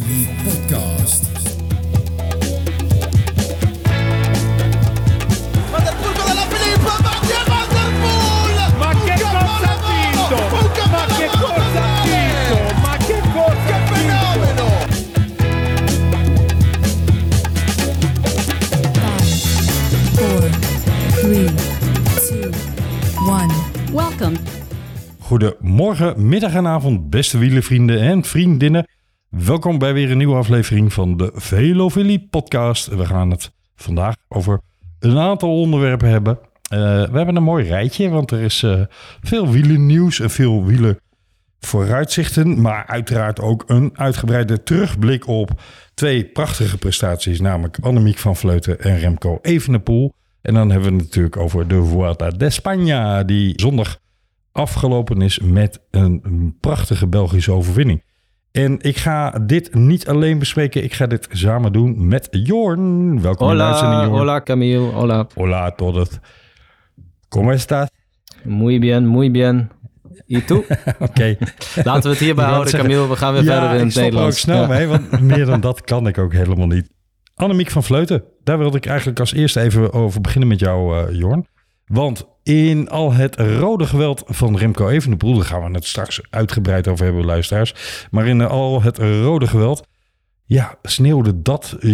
Podcast. Ma del turco della Filippo, va Diego Vanderpool! Ma che cosa ha vinto? Ma che cosa ha vinto? Ma che cosa ha vinto? Fenomeno! four, three, two, one. Welcome. Goedemorgen, middag en avond, beste wielervrienden en vriendinnen. Welkom bij weer een nieuwe aflevering van de Velofilie podcast. We gaan het vandaag over een aantal onderwerpen hebben. Eh, we hebben een mooi rijtje, want er is eh, veel wielennieuws en veel wielen vooruitzichten. Maar uiteraard ook een uitgebreide terugblik op twee prachtige prestaties. Namelijk Annemiek van Vleuten en Remco Evenepoel. En dan hebben we het natuurlijk over de Vuelta de España. Die zondag afgelopen is met een prachtige Belgische overwinning. En ik ga dit niet alleen bespreken. Ik ga dit samen doen met Jorn. Welkom in de uitzending, Hola, Jorn. hola Camille, hola. Hola, todos. ¿Cómo estás? Muy bien, muy bien. Y tú? Oké. Laten we het hierbij Ik houden, zeggen, Camille. We gaan weer ja, verder in ik het stop er ook Nederlands. snel Ja. mee, want meer dan dat kan ik ook helemaal niet. Annemiek van Vleuten, daar wilde ik eigenlijk als eerste even over beginnen met jou, eh, Jorn. Want in al het rode geweld van Remco Evenepoel, daar gaan we het straks uitgebreid over hebben, luisteraars. Maar in al het rode geweld, ja, sneeuwde dat eh,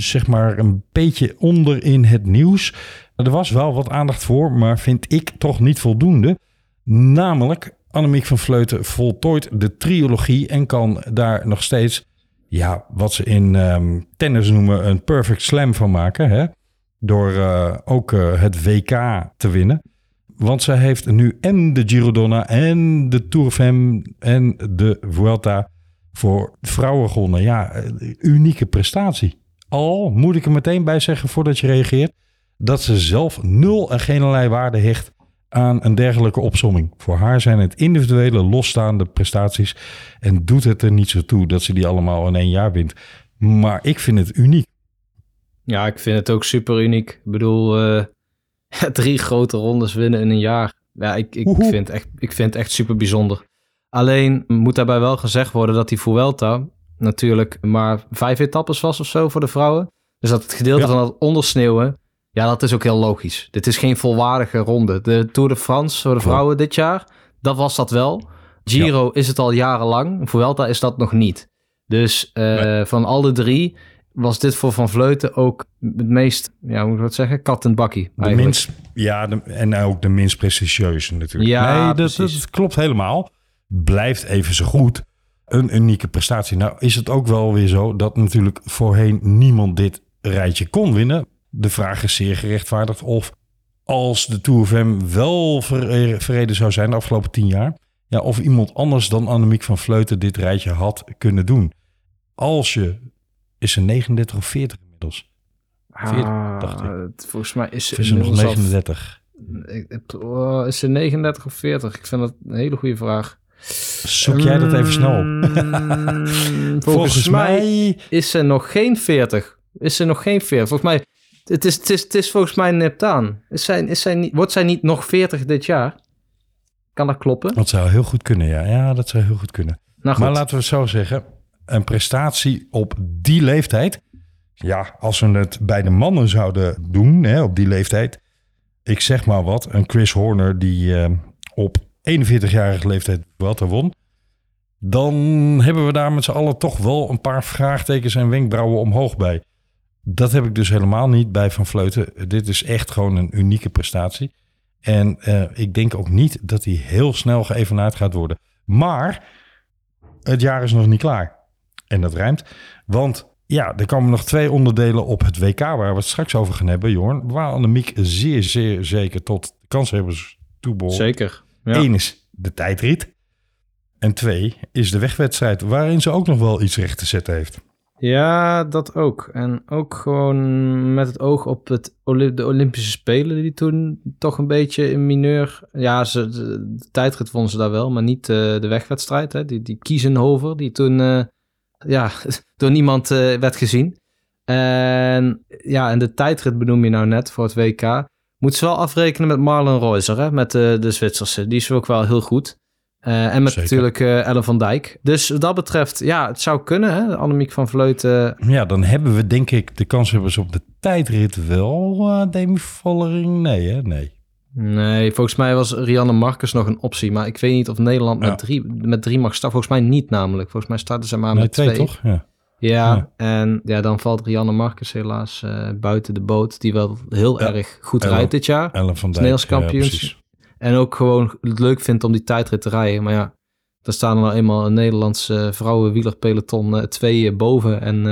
zeg maar een beetje onder in het nieuws. Er was wel wat aandacht voor, maar vind ik toch niet voldoende. Namelijk, Annemiek van Vleuten voltooid de trilogie en kan daar nog steeds, ja, wat ze in ehm, tennis noemen, een perfect slam van maken. Hè? Door eh, ook eh, het WK te winnen. Want zij heeft nu en de Giro Donna en de Tour Femme en de Vuelta voor vrouwen gewonnen. Ja, eh, unieke prestatie. Al moet ik er meteen bij zeggen voordat je reageert, dat ze zelf nul en geen waarde hecht aan een dergelijke opsomming. Voor haar zijn het individuele losstaande prestaties en doet het er niet zo toe dat ze die allemaal in één jaar wint. Maar ik vind het uniek. Ja, ik vind het ook super uniek. Ik bedoel, eh, drie grote rondes winnen in een jaar. Ja, ik, ik, Woehoe. vind, echt, ik vind het echt super bijzonder. Alleen moet daarbij wel gezegd worden dat die Vuelta natuurlijk maar vijf etappes was of zo voor de vrouwen. Dus dat het gedeelte Ja. van dat ondersneeuwen, ja, dat is ook heel logisch. Dit is geen volwaardige ronde. De Tour de France voor de vrouwen dit jaar, dat was dat wel. Giro is het al jarenlang. Vuelta is dat nog niet. Dus eh, Nee. van al de drie was dit voor Van Vleuten ook het meest, ja, hoe moet ik dat zeggen? Kat en bakkie. De minst, ja, de- en ook de minst prestigieuze natuurlijk. Ja, nee, dat, dat klopt helemaal. Blijft even zo goed. Een unieke prestatie. Nou is het ook wel weer zo dat natuurlijk voorheen niemand dit rijtje kon winnen. De vraag is zeer gerechtvaardigd of als de Tour of Hem wel ver- verreden zou zijn de afgelopen tien jaar. Ja, of iemand anders dan Annemiek van Vleuten dit rijtje had kunnen doen. Als je, is ze 39 of 40 inmiddels? Ah, dacht ik. het- Volgens mij is ze, is ze nog inmiddels al- 39? Ik- het- oh, is ze 39 of 40? Ik vind dat een hele goede vraag. Zoek jij dat even snel op? Mm, volgens, Volgens mij mij is ze nog geen 40. Is ze nog geen 40? Volgens mij, het is, het is, het is volgens mij nept aan. Is zij, is zij niet, wordt zij niet nog 40 dit jaar? Kan dat kloppen? Dat zou heel goed kunnen, ja. Ja, dat zou heel goed kunnen. Nou goed. Maar laten we het zo zeggen. Een prestatie op die leeftijd. Ja, als we het bij de mannen zouden doen, hè, op die leeftijd. Ik zeg maar wat. Een Chris Horner die eh, op 41-jarige leeftijd wat er won. Dan hebben we daar met z'n allen toch wel een paar vraagtekens en wenkbrauwen omhoog bij. Dat heb ik dus helemaal niet bij Van Vleuten. Dit is echt gewoon een unieke prestatie. En eh, ik denk ook niet dat hij heel snel geëvenaard gaat worden. Maar het jaar is nog niet klaar. En dat rijmt. Want ja, er komen nog twee onderdelen op het WK waar we het straks over gaan hebben, Jorn. Waar Annemiek zeer, zeer zeker tot kanshebbers toe. Zeker. Ja. Eén is de tijdrit. En twee is de wegwedstrijd, waarin ze ook nog wel iets recht te zetten heeft. Ja, dat ook. En ook gewoon met het oog op het de Olympische Spelen, die toen toch een beetje in mineur. Ja, ze, de, de tijdrit vonden ze daar wel, maar niet eh, de wegwedstrijd. Hè? Die, die Kiezenhover, die toen eh, ja, door niemand eh, werd gezien. En ja, en de tijdrit benoem je nou net voor het WK. Moet ze wel afrekenen met Marlon Reuser, hè? met de, de Zwitserse. Die is ook wel heel goed. Eh, en met Zeker. natuurlijk eh, Ellen van Dijk. Dus wat dat betreft, ja, het zou kunnen. Hè? Annemiek van Vleuten. Ja, dan hebben we denk ik de kanshebbers op de tijdrit wel. eh Demi Vollering? Nee, hè? Nee. Nee, volgens mij was Rianne Marcus nog een optie. Maar ik weet niet of Nederland Ja. met, drie, met drie mag starten. Volgens mij niet namelijk. Volgens mij starten ze maar nee, met twee, twee. toch? Ja. Ja, Ja. en ja, dan valt Rianne Marcus helaas eh, buiten de boot. Die wel heel Ja. erg goed Ellen. rijdt dit jaar. Ellen van Dijk. Kampioens. En ook gewoon het leuk vindt om die tijdrit te rijden. Maar ja, daar staan er nou eenmaal een Nederlands eh vrouwenwielerpeloton eh, twee eh, boven. En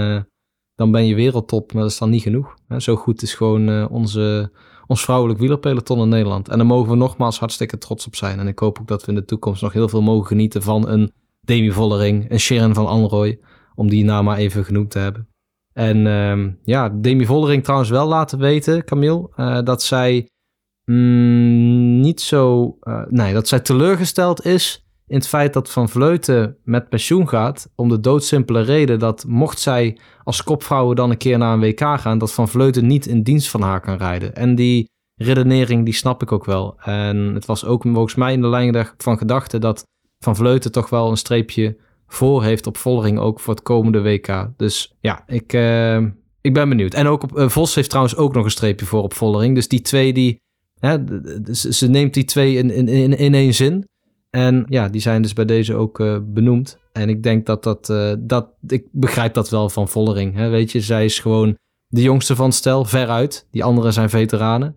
dan ben je wereldtop, maar dat is dan niet genoeg. Hè? Zo goed is gewoon onze, ons vrouwelijk wielerpeloton in Nederland. En daar mogen we nogmaals hartstikke trots op zijn. En ik hoop ook dat we in de toekomst nog heel veel mogen genieten van een Demi Vollering, een Sharon van Anrooy. Om die naam maar even genoemd te hebben. En ehm, ja, Demi Vollering trouwens wel laten weten, Camille, eh, dat zij mm, niet zo... eh, nee, dat zij teleurgesteld is in het feit dat Van Vleuten met pensioen gaat. Om de doodsimpele reden dat mocht zij als kopvrouwen dan een keer naar een WK gaan... dat Van Vleuten niet in dienst van haar kan rijden. En die redenering, die snap ik ook wel. En het was ook volgens mij in de lijn van gedachten dat Van Vleuten toch wel een streepje voor heeft op Vollering ook voor het komende WK. Dus ja, ik, eh, ik ben benieuwd. En ook op, eh, Vos heeft trouwens ook nog een streepje voor op Vollering. Dus die twee die... Ze neemt die twee in, in, in, in één zin. En ja, die zijn dus bij deze ook eh, benoemd. En ik denk dat dat, eh, dat... Ik begrijp dat wel van Vollering. Hè? Weet je, zij is gewoon de jongste van het stel, veruit. Die anderen zijn veteranen.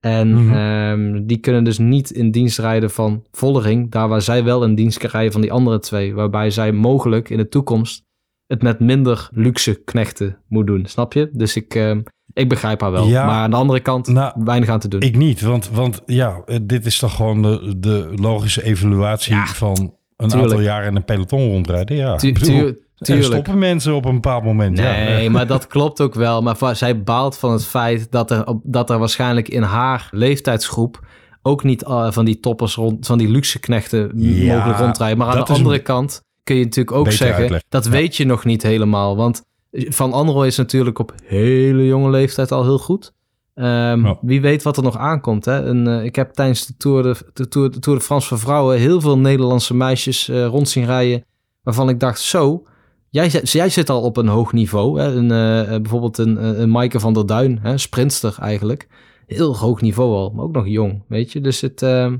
En Mhm. ehm, die kunnen dus niet in dienst rijden van Vollering. Daar waar zij wel in dienst kan rijden van die andere twee. Waarbij zij mogelijk in de toekomst het met minder luxe knechten moet doen. Snap je? Dus ik, ehm, ik begrijp haar wel. Ja. maar aan de andere kant Nou, weinig aan te doen. Ik niet, want, want ja, dit is toch gewoon de, de logische evaluatie Ja, van een tuurlijk. aantal jaren in een peloton rondrijden. Ja, Tu- Ik bedoel, tu- er tuurlijk. stoppen mensen op een bepaald moment. Nee, ja. maar dat klopt ook wel. Maar zij baalt van het feit dat er, dat er waarschijnlijk in haar leeftijdsgroep ook niet eh, van die toppers rond, van die luxe knechten Ja, mogelijk rondrijden. Maar aan de andere kant kun je natuurlijk ook zeggen, uitleg. dat weet je nog niet helemaal. Want Van Anrooy is natuurlijk op hele jonge leeftijd al heel goed. Ehm. Wie weet wat er nog aankomt. Hè? En, eh, ik heb tijdens de Tour de, de, Tour, de Tour de France voor vrouwen heel veel Nederlandse meisjes eh, rond zien rijden. Waarvan ik dacht, zo, jij, zit- jij zit al op een hoog niveau. Hè? Een, eh, bijvoorbeeld een, een een Maaike van der Duin, hè? sprinster eigenlijk. Heel hoog niveau al, maar ook nog jong, weet je. Dus het, ehm,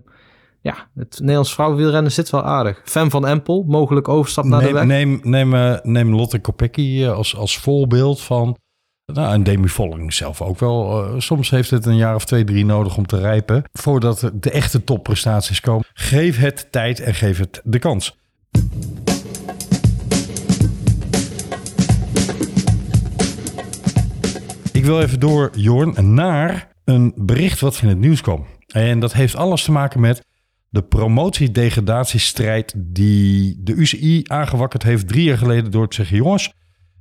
ja, het Nederlands vrouwenwielrennen zit wel aardig. Fem van Empel, mogelijk overstap naar de weg. neem, neem, eh, neem Lotte Kopecky eh, als, als voorbeeld van... Nou, en Demi Vollering zelf ook wel. eh, soms heeft het een jaar of twee, drie nodig om te rijpen... voordat er de echte topprestaties komen. Geef het tijd en geef het de kans. Ik wil even door, Jorn, naar een bericht wat in het nieuws kwam. En dat heeft alles te maken met de promotiedegradatiestrijd die de UCI aangewakkerd heeft drie jaar geleden door te zeggen: jongens,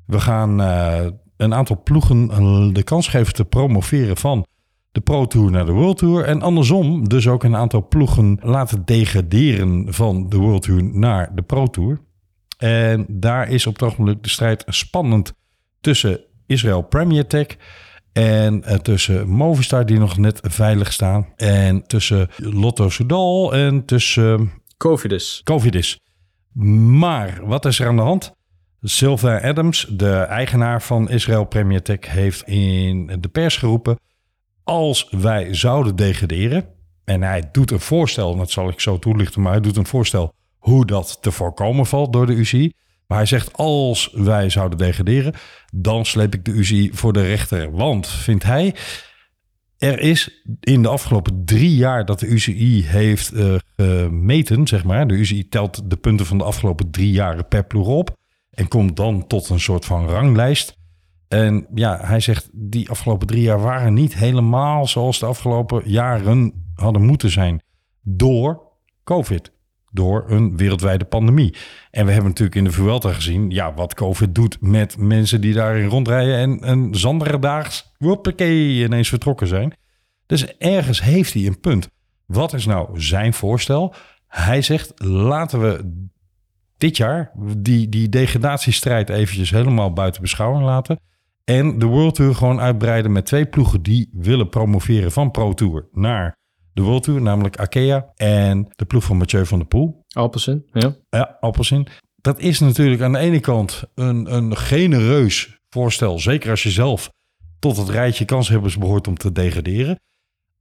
we gaan eh, een aantal ploegen eh, de kans geven te promoveren van de Pro Tour naar de World Tour. En andersom dus ook een aantal ploegen laten degraderen van de World Tour naar de Pro Tour. En daar is op het ogenblik de strijd spannend tussen Israël Premier Tech en eh, tussen Movistar die nog net veilig staan. En tussen Lotto Soudal en tussen Covidus. Covidis. Maar wat is er aan de hand? Sylvain Adams, de eigenaar van Israël Premier Tech, heeft in de pers geroepen... als wij zouden degraderen... en hij doet een voorstel, en dat zal ik zo toelichten... maar hij doet een voorstel hoe dat te voorkomen valt door de UCI... Maar hij zegt, als wij zouden degraderen, dan sleep ik de UCI voor de rechter. Want, vindt hij, er is in de afgelopen drie jaar dat de UCI heeft eh, gemeten, zeg maar. De UCI telt de punten van de afgelopen drie jaren per ploeg op. En komt dan tot een soort van ranglijst. En ja, hij zegt, die afgelopen drie jaar waren niet helemaal zoals de afgelopen jaren hadden moeten zijn. Door COVID. Door een wereldwijde pandemie. En we hebben natuurlijk in de Vuelta gezien... ja, wat COVID doet met mensen die daarin rondrijden... en een zandere daags, woppakee, ineens vertrokken zijn. Dus ergens heeft hij een punt. Wat is nou zijn voorstel? Hij zegt, laten we dit jaar die, die degradatiestrijd eventjes helemaal buiten beschouwing laten... en de World Tour gewoon uitbreiden met twee ploegen... die willen promoveren van Pro Tour naar de World Tour, namelijk Arkea en de ploeg van Mathieu van der Poel. Alpecin, ja. Ja, Appelsin. Dat is natuurlijk aan de ene kant een, een genereus voorstel. Zeker als je zelf tot het rijtje kanshebbers behoort om te degraderen.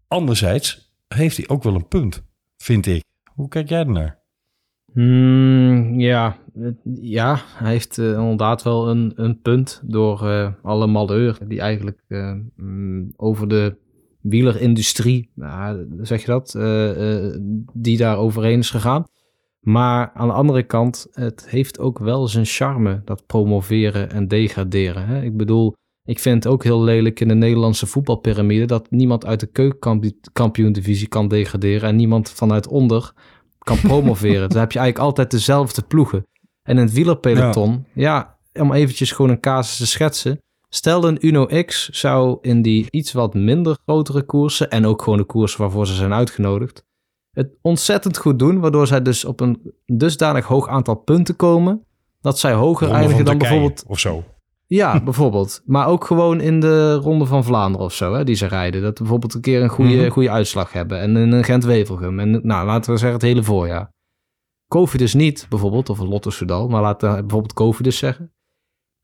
Anderzijds heeft hij ook wel een punt, vind ik. Hoe kijk jij ernaar? Hmm, ja, ja, hij heeft eh, inderdaad wel een, een punt door eh, alle malheur die eigenlijk eh, mm, over de wielerindustrie, nou, zeg je dat, eh, eh, die daar overheen is gegaan. Maar aan de andere kant, het heeft ook wel zijn charme, dat promoveren en degraderen. Hè? Ik bedoel, ik vind het ook heel lelijk in de Nederlandse voetbalpyramide dat niemand uit de keukenkampioen-divisie kan degraderen en niemand vanuit onder kan promoveren. Dan heb je eigenlijk altijd dezelfde ploegen. En in het wielerpeloton, ja. om eventjes gewoon een casus te schetsen. Stel een Uno X zou in die iets wat minder grotere koersen en ook gewoon de koersen waarvoor ze zijn uitgenodigd, het ontzettend goed doen, waardoor zij dus op een dusdanig hoog aantal punten komen, dat zij hoger Ronde eindigen dan Turkije bijvoorbeeld Of zo. ja, bijvoorbeeld. Maar ook gewoon in de Ronde van Vlaanderen of zo, hè, die ze rijden. Dat we bijvoorbeeld een keer een goede, Mhm. goede uitslag hebben. En in een Gent-Wevelgem. En nou, laten we zeggen het hele voorjaar. Covid dus niet, bijvoorbeeld, of een Lotto Soudal. Maar laten we bijvoorbeeld Covid dus zeggen.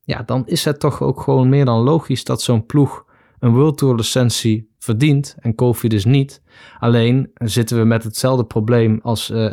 Ja, dan is het toch ook gewoon meer dan logisch dat zo'n ploeg een World Tour licentie verdient en Kofi dus niet. Alleen zitten we met hetzelfde probleem als eh,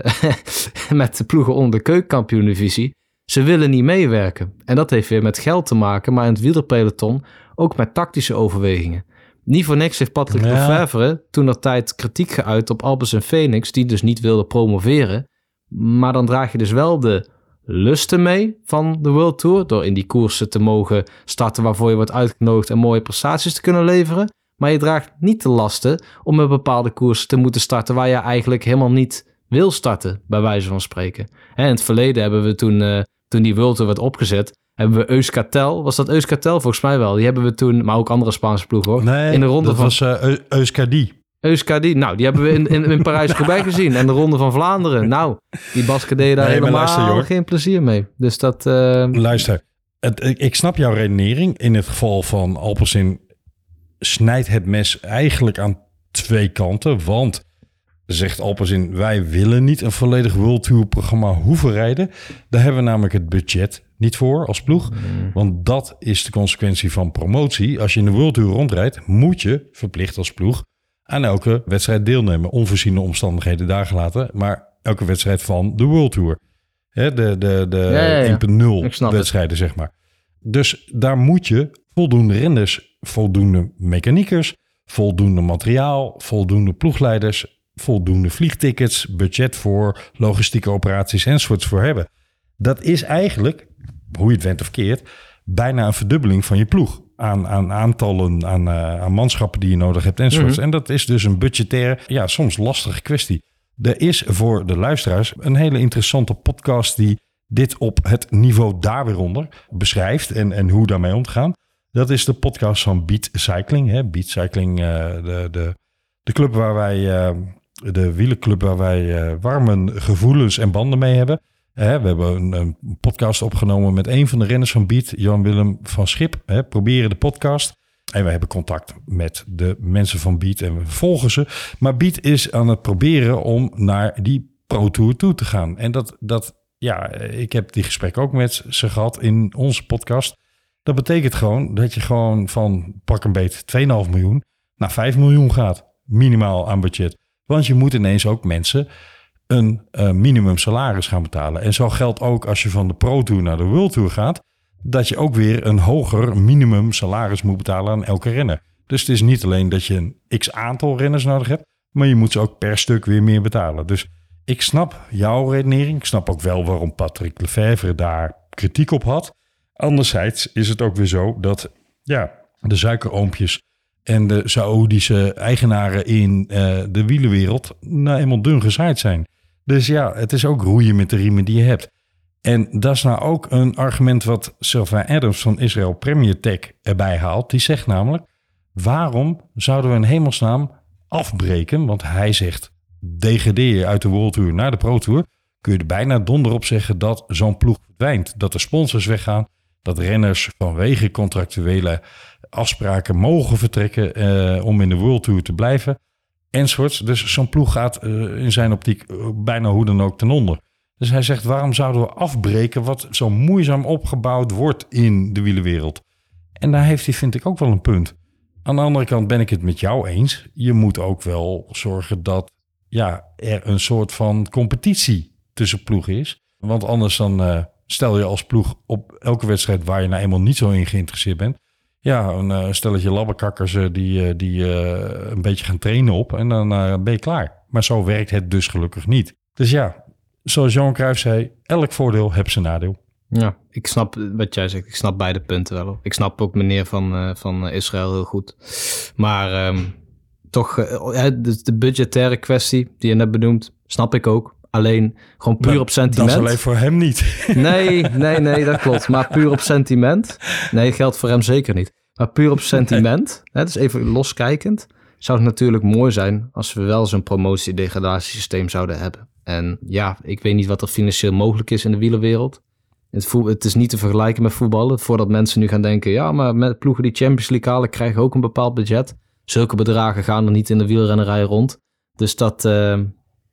met de ploegen onder de keukenkampioen-divisie. Ze willen niet meewerken. En dat heeft weer met geld te maken, maar in het wielerpeloton ook met tactische overwegingen. Niet voor niks heeft Patrick Ja. Lefevre toen er tijd kritiek geuit op Albers en Phoenix, die dus niet wilden promoveren. Maar dan draag je dus wel de lusten mee van de World Tour, door in die koersen te mogen starten waarvoor je wordt uitgenodigd en mooie prestaties te kunnen leveren. Maar je draagt niet de lasten om een bepaalde koers te moeten starten waar je eigenlijk helemaal niet wil starten, bij wijze van spreken. Hè, in het verleden hebben we toen, eh, toen die World Tour werd opgezet, hebben we Euskartel, was dat Euskartel volgens mij wel? Die hebben we toen, maar ook andere Spaanse ploegen hoor. Nee, in de ronde dat van was Eu- Euskadi. Euskadi, nou die hebben we in, in, in Parijs-Roubaix gezien. En de ronde van Vlaanderen. Nou, die Basken deden daar Nee, helemaal luister, geen plezier mee. Dus dat, eh, Luister, het, ik, snap jouw redenering. In het geval van Alpecin snijdt het mes eigenlijk aan twee kanten. Want, zegt Alpecin, wij willen niet een volledig World Tour programma hoeven rijden. Daar hebben we namelijk het budget niet voor als ploeg. Want dat is de consequentie van promotie. Als je in de World Tour rondrijdt, moet je verplicht als ploeg aan elke wedstrijd deelnemen. Onvoorziene omstandigheden daar gelaten, maar elke wedstrijd van de World Tour. Hè, de de, de Ja, ja, ja. 1.0 Ik snap het. wedstrijden, zeg maar. Dus daar moet je voldoende renners, voldoende mechaniekers, voldoende materiaal, voldoende ploegleiders, voldoende vliegtickets, budget voor logistieke operaties enzovoorts voor hebben. Dat is eigenlijk, hoe je het went of keert, bijna een verdubbeling van je ploeg. Aan, aan aantallen, aan, eh, aan manschappen die je nodig hebt enzovoorts. En dat is dus een budgetaire, ja, soms lastige kwestie. Er is voor de luisteraars een hele interessante podcast die dit op het niveau daar weer onder beschrijft en, en hoe daarmee om te gaan. Dat is de podcast van Beat Cycling. Hè? Beat Cycling, eh, de, de, de club waar wij, eh, de wielerclub waar wij warme gevoelens en banden mee hebben. Hè, we hebben een, podcast opgenomen met een van de renners van Beat, Jan-Willem van Schip. Hè, proberen de podcast. En we hebben contact met de mensen van Beat en we volgen ze. Maar Beat is aan het proberen om naar die Pro Tour toe te gaan. En dat, dat ja, ik heb die gesprek ook met ze gehad in onze podcast. Dat betekent gewoon dat je gewoon van pak een beet 2,5 miljoen naar 5 miljoen gaat. Minimaal aan budget. Want je moet ineens ook mensen een eh, minimum salaris gaan betalen. En zo geldt ook als je van de Pro Tour naar de World Tour gaat, dat je ook weer een hoger minimum salaris moet betalen aan elke renner. Dus het is niet alleen dat je een x aantal renners nodig hebt, maar je moet ze ook per stuk weer meer betalen. Dus ik snap jouw redenering. Ik snap ook wel waarom Patrick Lefevre daar kritiek op had. Anderzijds is het ook weer zo dat ja, de suikeroompjes en de Saoedische eigenaren in eh, de wielenwereld nou eenmaal dun gezaaid zijn. Dus ja, het is ook roeien met de riemen die je hebt. En dat is nou ook een argument wat Sylvain Adams van Israel Premier Tech erbij haalt. Die zegt namelijk, waarom zouden we in hemelsnaam afbreken? Want hij zegt, degradeer uit de World Tour naar de Pro Tour... kun je er bijna donder op zeggen dat zo'n ploeg verdwijnt. Dat de sponsors weggaan, dat renners vanwege contractuele afspraken mogen vertrekken... eh, om in de World Tour te blijven. Enzovoorts. Dus zo'n ploeg gaat eh, in zijn optiek eh, bijna hoe dan ook ten onder. Dus hij zegt, waarom zouden we afbreken wat zo moeizaam opgebouwd wordt in de wielenwereld? En daar heeft hij, vind ik, ook wel een punt. Aan de andere kant ben ik het met jou eens. Je moet ook wel zorgen dat ja, er een soort van competitie tussen ploegen is. Want anders dan eh, stel je als ploeg op elke wedstrijd waar je nou eenmaal niet zo in geïnteresseerd bent. Ja, een eh, stelletje labberkakkers eh, die, eh, die een beetje gaan trainen op en dan ben je klaar. Maar zo werkt het dus gelukkig niet. Dus ja, zoals Johan Cruijff zei, elk voordeel heeft zijn nadeel. Ja, ik snap wat jij zegt. Ik snap beide punten wel. Ik snap ook meneer van, van Israël heel goed. Maar ehm, toch, de, budgettaire kwestie die je net benoemt, snap ik ook. Alleen gewoon puur Nou, op sentiment. Dat is alleen voor hem niet. Nee, nee, nee, dat klopt. Maar puur op sentiment. Nee, geldt voor hem zeker niet. Maar puur op sentiment, hè, dus even loskijkend, zou het natuurlijk mooi zijn als we wel zo'n promotie-degradatiesysteem zouden hebben. En ja, ik weet niet wat er financieel mogelijk is in de wielerwereld. Het, voet- het is niet te vergelijken met voetballen. Voordat mensen nu gaan denken, ja, maar met ploegen die Champions League halen, krijgen ook een bepaald budget. Zulke bedragen gaan er niet in de wielrennerij rond. Dus dat, eh,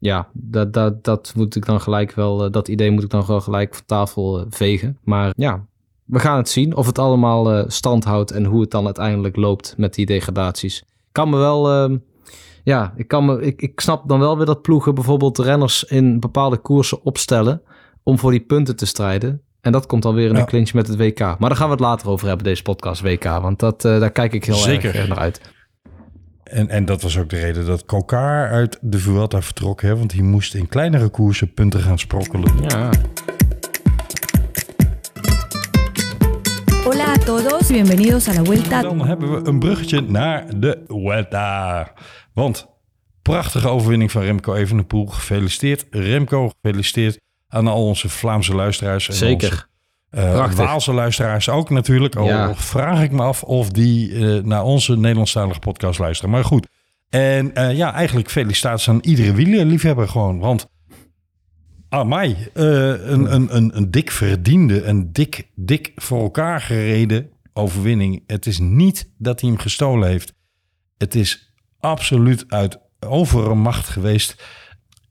ja, dat, dat, dat moet ik dan gelijk wel, eh, dat idee moet ik dan wel gelijk van tafel eh, vegen. Maar ja, we gaan het zien of het allemaal eh, stand houdt en hoe het dan uiteindelijk loopt met die degradaties. Ik kan me wel, ehm, ja, ik, kan me, ik, ik snap dan wel weer dat ploegen bijvoorbeeld renners in bepaalde koersen opstellen om voor die punten te strijden. En dat komt dan weer in Ja. een clinch met het WK. Maar daar gaan we het later over hebben, deze podcast WK. Want dat, daar kijk ik heel Zeker. erg naar uit. En, en dat was ook de reden dat Kokar uit de Vuelta vertrok. Hè, want hij moest in kleinere koersen punten gaan sprokkelen. Ja, Hola a todos, bienvenidos a la vuelta. Dan hebben we een bruggetje naar de Vuelta. Want prachtige overwinning van Remco Evenepoel. Gefeliciteerd Remco, gefeliciteerd aan al onze Vlaamse luisteraars. En zeker. Prachtig. Waalse luisteraars ook natuurlijk. Al Ja. vraag ik me af of die eh, naar onze Nederlandstalige podcast luisteren. Maar goed. En eh, ja, eigenlijk felicitaties aan iedere wielerliefhebber gewoon. Want Amai, eh een, een, een, een dik verdiende, een dik, dik voor elkaar gereden overwinning. Het is niet dat hij hem gestolen heeft. Het is absoluut uit overmacht geweest.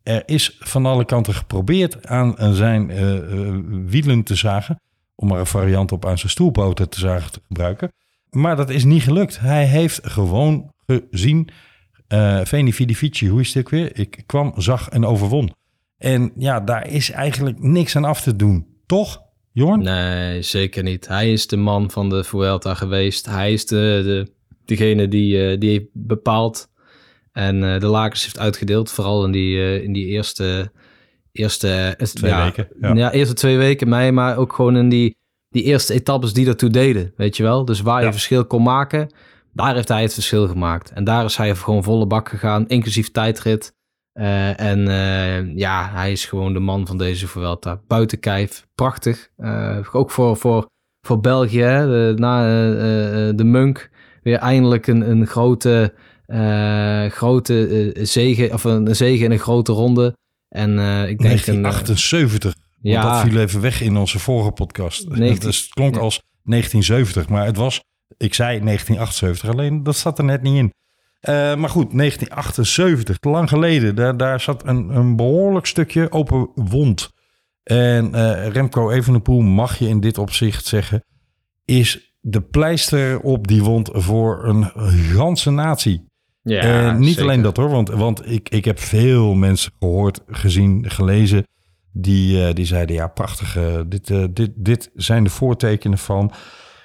Er is van alle kanten geprobeerd aan zijn wielen te zagen. Om maar een variant op aan zijn stoelpoten te zagen te gebruiken. Maar dat is niet gelukt. Hij heeft gewoon gezien. eh Veni Vidi Vici, hoe is dit ook weer? Ik kwam, zag en overwon. En ja, daar is eigenlijk niks aan af te doen. Toch, Jorn? Nee, zeker niet. Hij is de man van de Vuelta geweest. Hij is de, de, degene die, eh, die heeft bepaald en eh, de lakens heeft uitgedeeld. Vooral in die, in die eerste, eerste Twee ja, weken, Ja. ja. eerste twee weken mei, maar ook gewoon in die, die eerste etappes die ertoe deden. Weet je wel? Dus waar je verschil kon maken, daar heeft hij het verschil gemaakt. En daar is hij gewoon volle bak gegaan, inclusief tijdrit. Eh, en eh, ja, hij is gewoon de man van deze Vuelta. Buiten kijf, prachtig. Eh, ook voor, voor, voor België, hè, de, na de Munk, weer eindelijk een, een grote, grote eh, zege, of een, een zege in een grote ronde. En eh, ik denk een... eh, 1978. Want ja. dat viel even weg in onze vorige podcast. 19 Dus het klonk als 1970, maar het was, ik zei 1978, alleen dat zat er net niet in. Eh, maar goed, 1978, te lang geleden, daar, daar zat een, een behoorlijk stukje open wond. En Remco Evenepoel, mag je in dit opzicht zeggen, is de pleister op die wond voor een ganse natie. Ja, en niet zeker. alleen dat hoor, want, want ik, ik heb veel mensen gehoord, gezien, gelezen. Die, eh, die zeiden: ja, prachtig. eh, dit, eh, dit, dit zijn de voortekenen van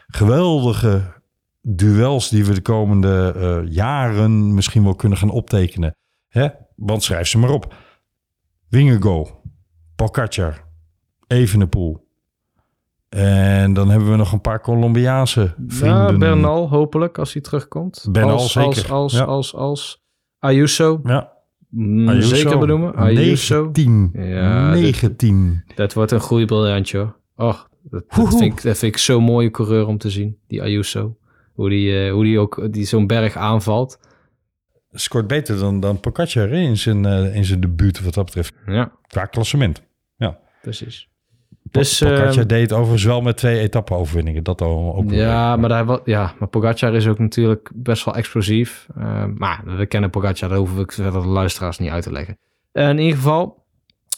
geweldige duels die we de komende eh, jaren misschien wel kunnen gaan optekenen. Hè? Want schrijf ze maar op: Wingego, Pogacar, Evenepoel. En dan hebben we nog een paar Colombiaanse vrienden. Ja, Bernal hopelijk als hij terugkomt. Bernal als, zeker, Als, als, ja. als, als Ayuso. Ja, Mm, Ayuso. Zeker benoemen. Ayuso. 19. Ja, dit- 19. Dat wordt een groeibriljantje hoor. Och, dat, dat, vind ik, dat vind ik zo'n mooie coureur om te zien. Die Ayuso. Hoe die, eh, hoe die ook die zo'n berg aanvalt. Scoort beter dan, dan Pogacar in zijn, eh, in zijn debuut wat dat betreft. Ja, Qua klassement. precies. Dus, Pogacar eh, deed het overigens wel met twee etappe-overwinningen. Dat al ook Ja, maar, daar, ja, maar Pogacar is ook natuurlijk best wel explosief. Eh, maar we kennen Pogacar, daar hoeven we de luisteraars niet uit te leggen. Eh, in ieder geval,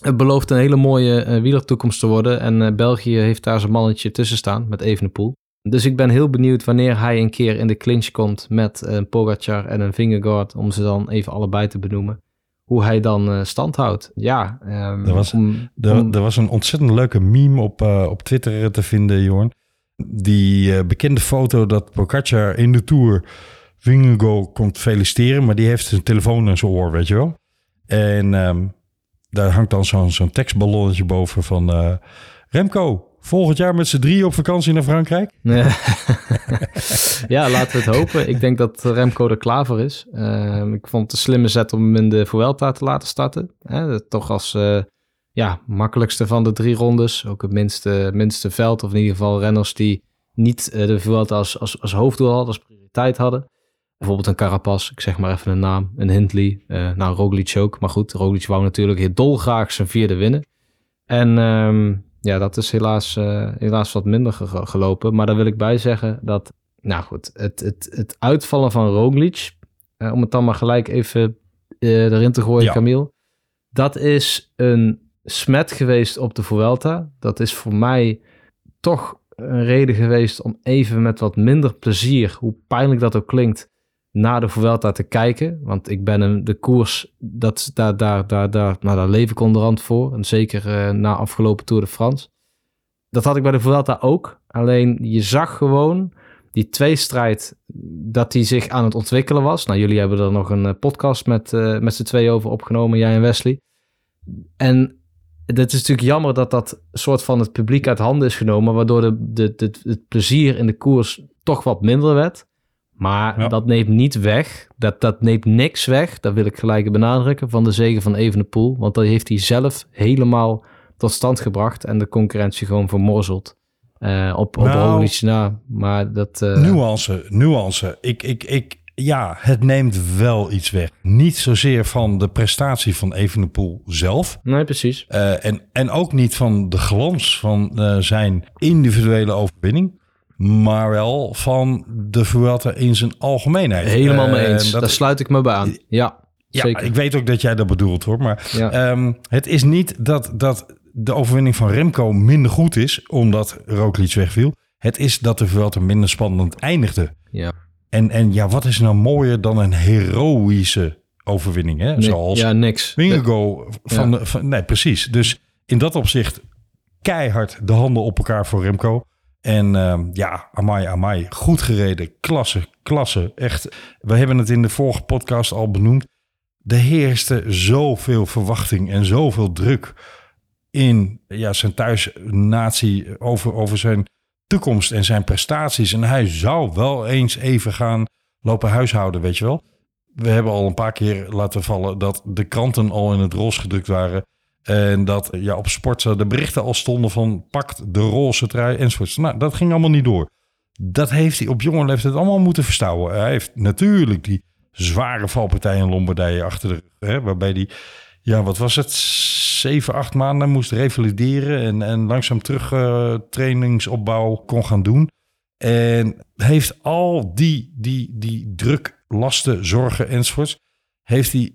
het belooft een hele mooie eh wielertoekomst te worden. En eh, België heeft daar zijn mannetje tussen staan met Evenepoel. Dus ik ben heel benieuwd wanneer hij een keer in de clinch komt met een Pogacar en een Vingegaard. Om ze dan even allebei te benoemen. Hoe hij dan eh, stand houdt. Ja, ehm, Er was- om- Er, om- er was een ontzettend leuke meme op, eh, op Twitter te vinden, Jorn. Die eh, bekende foto dat Pogacar in de Tour Vingegaard komt feliciteren, maar die heeft zijn telefoon in zijn oor, weet je wel. En ehm, daar hangt dan zo'n zo'n tekstballonnetje boven van... Remco, volgend jaar met z'n drie op vakantie naar Frankrijk? Ja. laten we het hopen. Ik denk dat Remco er klaar voor is. Ehm, ik vond het een slimme zet om hem in de Vuelta te laten starten. Toch als eh, ja, makkelijkste van de drie rondes. Ook het minste, minste veld. Of in ieder geval renners die niet eh, de Vuelta als, als, als hoofddoel hadden, als prioriteit hadden. Bijvoorbeeld een Carapaz, ik zeg maar even een naam. Een Hindley. eh nou, Roglic ook. Maar goed, Roglic wou natuurlijk heel dolgraag zijn vierde winnen. En ehm, ja, dat is helaas, eh, helaas wat minder ge- gelopen. Maar daar wil ik bij zeggen dat, nou goed, het, het, het uitvallen van Roglic, eh, om het dan maar gelijk even eh, erin te gooien, Ja. Camille. Dat is een smet geweest op de Vuelta. Dat is voor mij toch een reden geweest om even met wat minder plezier, hoe pijnlijk dat ook klinkt, naar de Vuelta te kijken. Want ik ben een, de koers, dat, daar, daar, daar, daar, nou, daar leef ik onderhand voor. En zeker eh, na afgelopen Tour de France. Dat had ik bij de Vuelta ook. Alleen je zag gewoon die tweestrijd, dat die zich aan het ontwikkelen was. Nou, jullie hebben er nog een eh, podcast met, eh, met z'n twee over opgenomen, jij en Wesley. En het is natuurlijk jammer dat dat soort van het publiek uit handen is genomen, waardoor de, de, de, het plezier in de koers toch wat minder werd. Maar Ja. dat neemt niet weg, dat, dat neemt niks weg, dat wil ik gelijk benadrukken, van de zegen van Evenepoel. Want dat heeft hij zelf helemaal tot stand gebracht en de concurrentie gewoon vermorzeld. Eh, op op Nou, na. Maar dat... eh, Nuance, nuance. Ik, ik, ik, ja, het neemt wel iets weg. Niet zozeer van de prestatie van Evenepoel zelf. Nee, precies. eh, en, en ook niet van de glans van zijn individuele overwinning. Maar wel van de Vuelta in zijn algemeenheid. Helemaal mee Eh, eens. dat- Daar sluit ik me bij aan. Ja, ja, zeker. ik weet ook dat jij dat bedoelt hoor. Maar Ja. Ehm, het is niet dat, dat de overwinning van Remco minder goed is, omdat Roglic wegviel. Het is dat de Vuelta minder spannend eindigde. ja. En, en ja, wat is nou mooier dan een heroïsche overwinning, hè? Nee, Zoals ja, niks. Wingegaard van, van... Nee, precies. Dus in dat opzicht keihard de handen op elkaar voor Remco. En ehm, ja, amai, amai. Goed gereden. Klasse, klasse. Echt. We hebben het in de vorige podcast al benoemd. Er heerste zoveel verwachting en zoveel druk in ja, zijn thuisnatie over, over zijn toekomst en zijn prestaties. En hij zou wel eens even gaan lopen huishouden, weet je wel. We hebben al een paar keer laten vallen dat de kranten al in het roze gedrukt waren. En dat ja, op Sportza de berichten al stonden van pakt de roze trui enzovoorts. Nou, dat ging allemaal niet door. Dat heeft hij op jonge leeftijd allemaal moeten verstouwen. Hij heeft natuurlijk die zware valpartij in Lombardije achter de rug. Hè, waarbij hij, ja, wat was het, zeven, acht maanden moest revalideren. En, en langzaam terug eh, trainingsopbouw kon gaan doen. En heeft al die, die, die druk, lasten, zorgen enzovoorts, heeft hij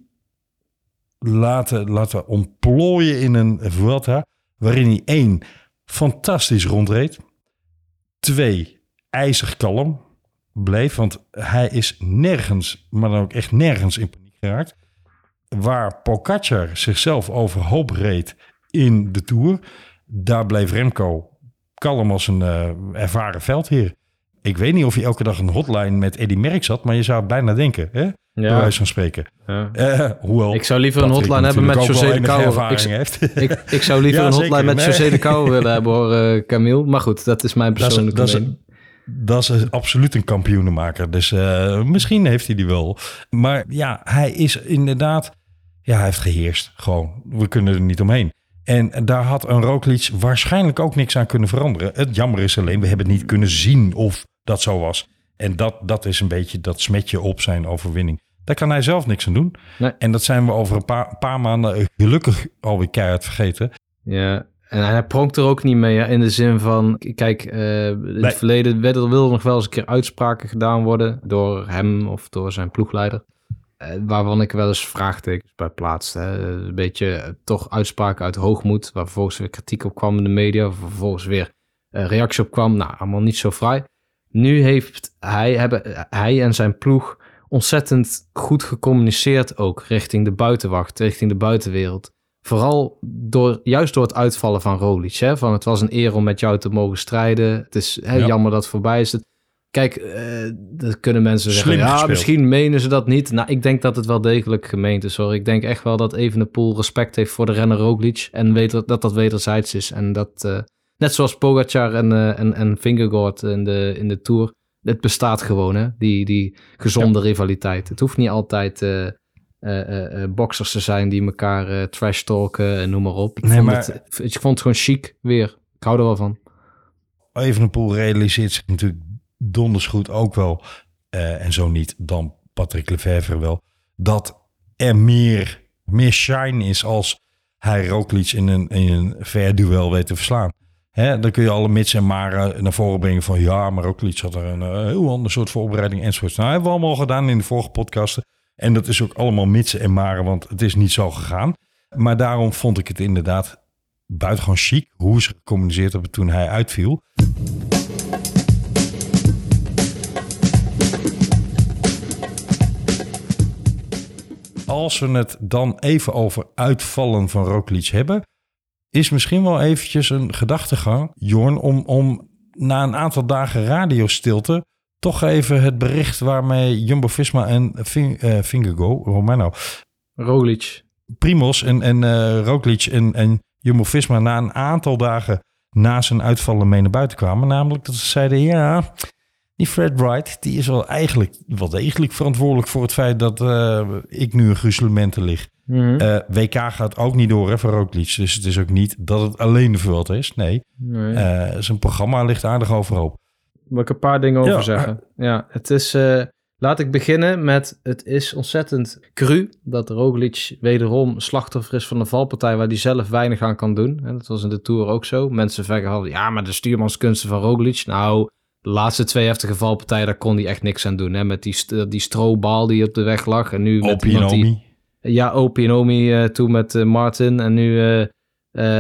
laten, laten ontplooien in een Vuelta. Waarin hij één, fantastisch rondreed. Twee, ijzig kalm bleef. Want hij is nergens, maar dan ook echt nergens in paniek geraakt. Waar Pogacar zichzelf overhoop reed in de Tour. Daar bleef Remco kalm als een eh, ervaren veldheer. Ik weet niet of hij elke dag een hotline met Eddy Merckx had, maar je zou het bijna denken, hè? Bij Ja, wijze van spreken. ja. Eh, hoewel Ik zou liever een hotline hebben met José de Kouwer. Ik, ik, ik zou liever Ja, een zeker. hotline met Nee. José de Kouwer willen hebben hoor, eh, Camille. Maar goed, dat is mijn Dat is, persoonlijke dat, is, dat is absoluut een kampioenenmaker. Dus eh, misschien heeft hij die wel. Maar ja, hij is inderdaad... Ja, hij heeft geheerst. Gewoon. We kunnen er niet omheen. En daar had een Roglic waarschijnlijk ook niks aan kunnen veranderen. Het jammer is alleen, we hebben het niet kunnen zien of dat zo was. En dat, dat is een beetje dat smetje op zijn overwinning. Daar kan hij zelf niks aan doen. Nee. En dat zijn we over een paar, paar maanden gelukkig alweer keihard vergeten. Ja, En hij pronkt er ook niet mee, in de zin van, kijk, eh, in Nee. het verleden werden er nog wel eens een keer uitspraken gedaan worden door hem of door zijn ploegleider. Eh, waarvan ik wel eens vraagtekens bij plaatste. Hè. Een beetje eh, toch uitspraken uit hoogmoed, waar vervolgens weer kritiek op kwam in de media, waar vervolgens weer eh, reactie op kwam. Nou, allemaal niet zo fraai. Nu heeft hij, hebben, hij en zijn ploeg ontzettend goed gecommuniceerd ook richting de buitenwacht, richting de buitenwereld. Vooral door, juist door het uitvallen van Roglic. Hè? Van het was een eer om met jou te mogen strijden. Het is hè, Ja. jammer dat het voorbij is. Het- Kijk, eh dat kunnen mensen zeggen. Ja, misschien menen ze dat niet. Nou, ik denk dat het wel degelijk gemeend is hoor. Ik denk echt wel dat Evenepoel respect heeft voor de renner Roglic. En weet dat dat, dat wederzijds is. En dat, eh, net zoals Pogacar en, eh en, en Vingegaard in de, in de Tour. Het bestaat gewoon, hè? Die, die gezonde rivaliteit. Het hoeft niet altijd boxers te zijn die elkaar trash talken en noem maar op. Ik, Nee, vond maar- het, ik vond het gewoon chic weer. Ik hou er wel van. Evenepoel realiseert zich natuurlijk donders goed ook wel, eh, en zo niet dan Patrick Lefevre wel, dat er meer, meer shine is als hij Roglic in een, in een fair duel weet te verslaan. Dan kun je alle mits en maren naar voren brengen van ja, maar Roglic had er een eh, heel ander soort voorbereiding enzovoort. Nou, hebben we allemaal gedaan in de vorige podcasten. En dat is ook allemaal mitsen en maren, want het is niet zo gegaan. Maar daarom vond ik het inderdaad buitengewoon chic hoe ze gecommuniceerd hebben toen hij uitviel. Als we het dan even over uitvallen van Roglic hebben, is misschien wel eventjes een gedachtegang, Jorn, om, om na een aantal dagen radiostilte toch even het bericht waarmee Jumbo-Visma en Ving, eh, Vingegaard, Romano, Roglic. Primos en, en Roglic en, en Jumbo-Visma na een aantal dagen na zijn uitvallen mee naar buiten kwamen. Namelijk dat ze zeiden, ja, die Fred Wright, die is wel eigenlijk wel degelijk verantwoordelijk voor het feit dat eh, ik nu een gruzelementen lig. Mhm. Eh, WK gaat ook niet door hè, voor Roglic. Dus het is ook niet dat het alleen de Vuelta is. Nee, Nee. eh, zijn programma ligt aardig overhoop. Wil ik een paar dingen over Ja. zeggen. Ja, het is... laat ik beginnen met... Het is ontzettend cru dat Roglic wederom slachtoffer is van een valpartij waar hij zelf weinig aan kan doen. En dat was in de Tour ook zo. Mensen zeggen al, ja, maar de stuurmanskunsten van Roglic. Nou, laatste twee heftige valpartijen, daar kon hij echt niks aan doen. Hè? Met die, die die op de weg lag. En nu met iemand die... Ja, Opinomi eh toen met eh, Martin. En nu eh,